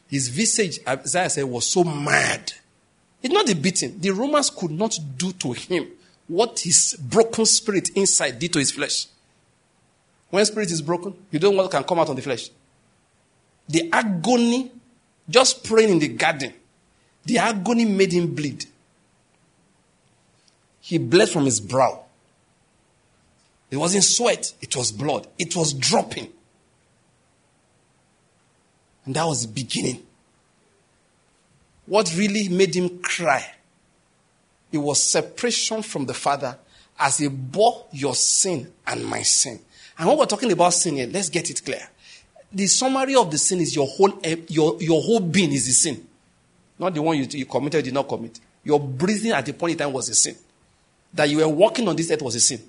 His visage, Isaiah said, was so mad. It's not the beating. The Romans could not do to him what his broken spirit inside did to his flesh. When spirit is broken, you don't know what can come out on the flesh. The agony, just praying in the garden, the agony made him bleed. He bled from his brow. It wasn't sweat, it was blood. It was dropping. And that was the beginning. What really made him cry? It was separation from the Father as he bore your sin and my sin. And when we're talking about sin here, let's get it clear. The summary of the sin is your whole, eh, your, your whole being is the sin. Not the one you, you committed, did not commit. Your breathing at the point in time was a sin. That you were walking on this earth was a sin.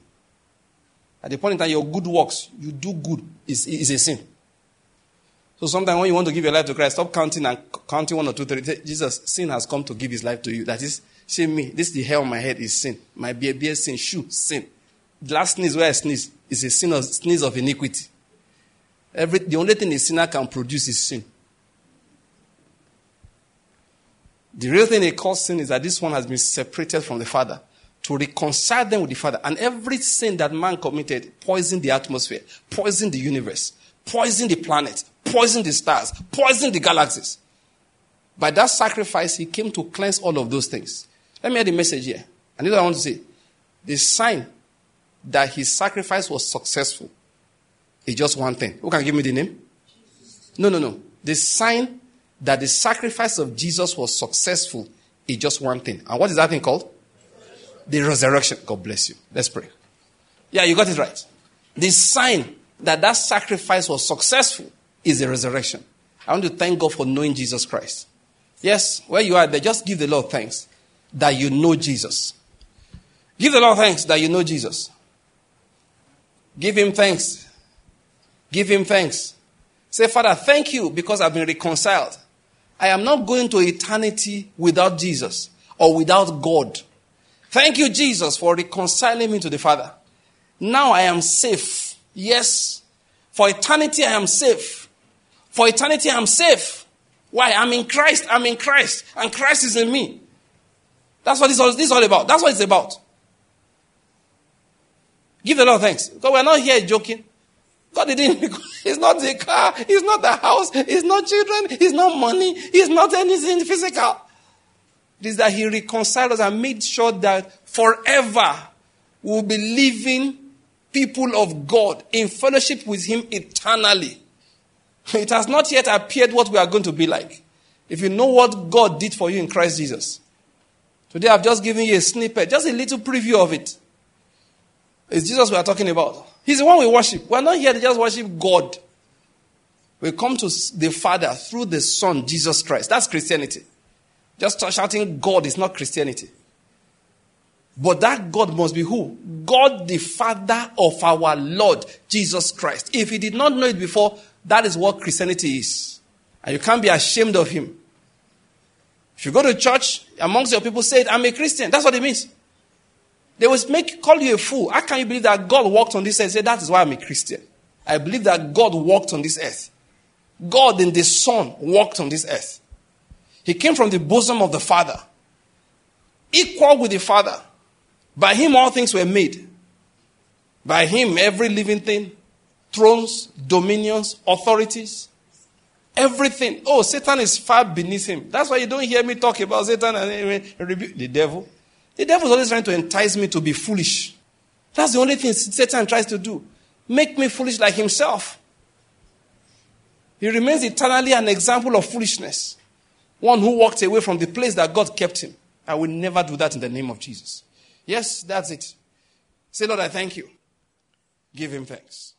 At the point in time, your good works, you do good, is, is a sin. So sometimes when you want to give your life to Christ, stop counting and counting one or two, three. Jesus, sin has come to give his life to you. That is, say me, this is the hair on my head is sin. My beard, beard sin, shoe, sin. The last sneeze where I sneeze is a sin of, sneeze of iniquity. Every, the only thing a sinner can produce is sin. The real thing they call sin is that this one has been separated from the Father to reconcile them with the Father. And every sin that man committed poisoned the atmosphere, poisoned the universe, poisoned the planet, poisoned the stars, poisoned the galaxies. By that sacrifice, he came to cleanse all of those things. Let me add the message here. And this I want to say. The sign that his sacrifice was successful is just one thing. Who can give me the name? No, no, no. The sign that the sacrifice of Jesus was successful is just one thing. And what is that thing called? The resurrection. God bless you. Let's pray. Yeah, you got it right. The sign that that sacrifice was successful is the resurrection. I want to thank God for knowing Jesus Christ. Yes, where you are there, just give the Lord thanks that you know Jesus. Give the Lord thanks that you know Jesus. Give him thanks. Give him thanks. Say, Father, thank you because I've been reconciled. I am not going to eternity without Jesus or without God. Thank you, Jesus, for reconciling me to the Father. Now I am safe. Yes. For eternity, I am safe. For eternity, I'm safe. Why? I'm in Christ. I'm in Christ. And Christ is in me. That's what this is all about. That's what it's about. Give the Lord thanks. Because we're not here joking. God didn't, it's not the car, it's not the house, it's not children, it's not money, it's not anything physical. It is that He reconciled us and made sure that forever we'll be living people of God in fellowship with Him eternally. It has not yet appeared what we are going to be like. If you know what God did for you in Christ Jesus. Today I've just given you a snippet, just a little preview of it. It's Jesus we are talking about. He's the one we worship. We're not here to just worship God. We come to the Father through the Son, Jesus Christ. That's Christianity. Just shouting God is not Christianity. But that God must be who? God the Father of our Lord Jesus Christ. If he did not know it before, that is what Christianity is. And you can't be ashamed of him. If you go to church, amongst your people say, I'm a Christian. That's what it means. They will make call you a fool. How can you believe that God walked on this earth? Say that is why I'm a Christian. I believe that God walked on this earth. God in the Son walked on this earth. He came from the bosom of the Father, equal with the Father. By him all things were made. By him every living thing, thrones, dominions, authorities, everything. Oh, Satan is far beneath him. That's why you don't hear me talk about Satan and the devil. The devil is always trying to entice me to be foolish. That's the only thing Satan tries to do. Make me foolish like himself. He remains eternally an example of foolishness. One who walked away from the place that God kept him. I will never do that in the name of Jesus. Yes, that's it. Say, Lord, I thank you. Give him thanks.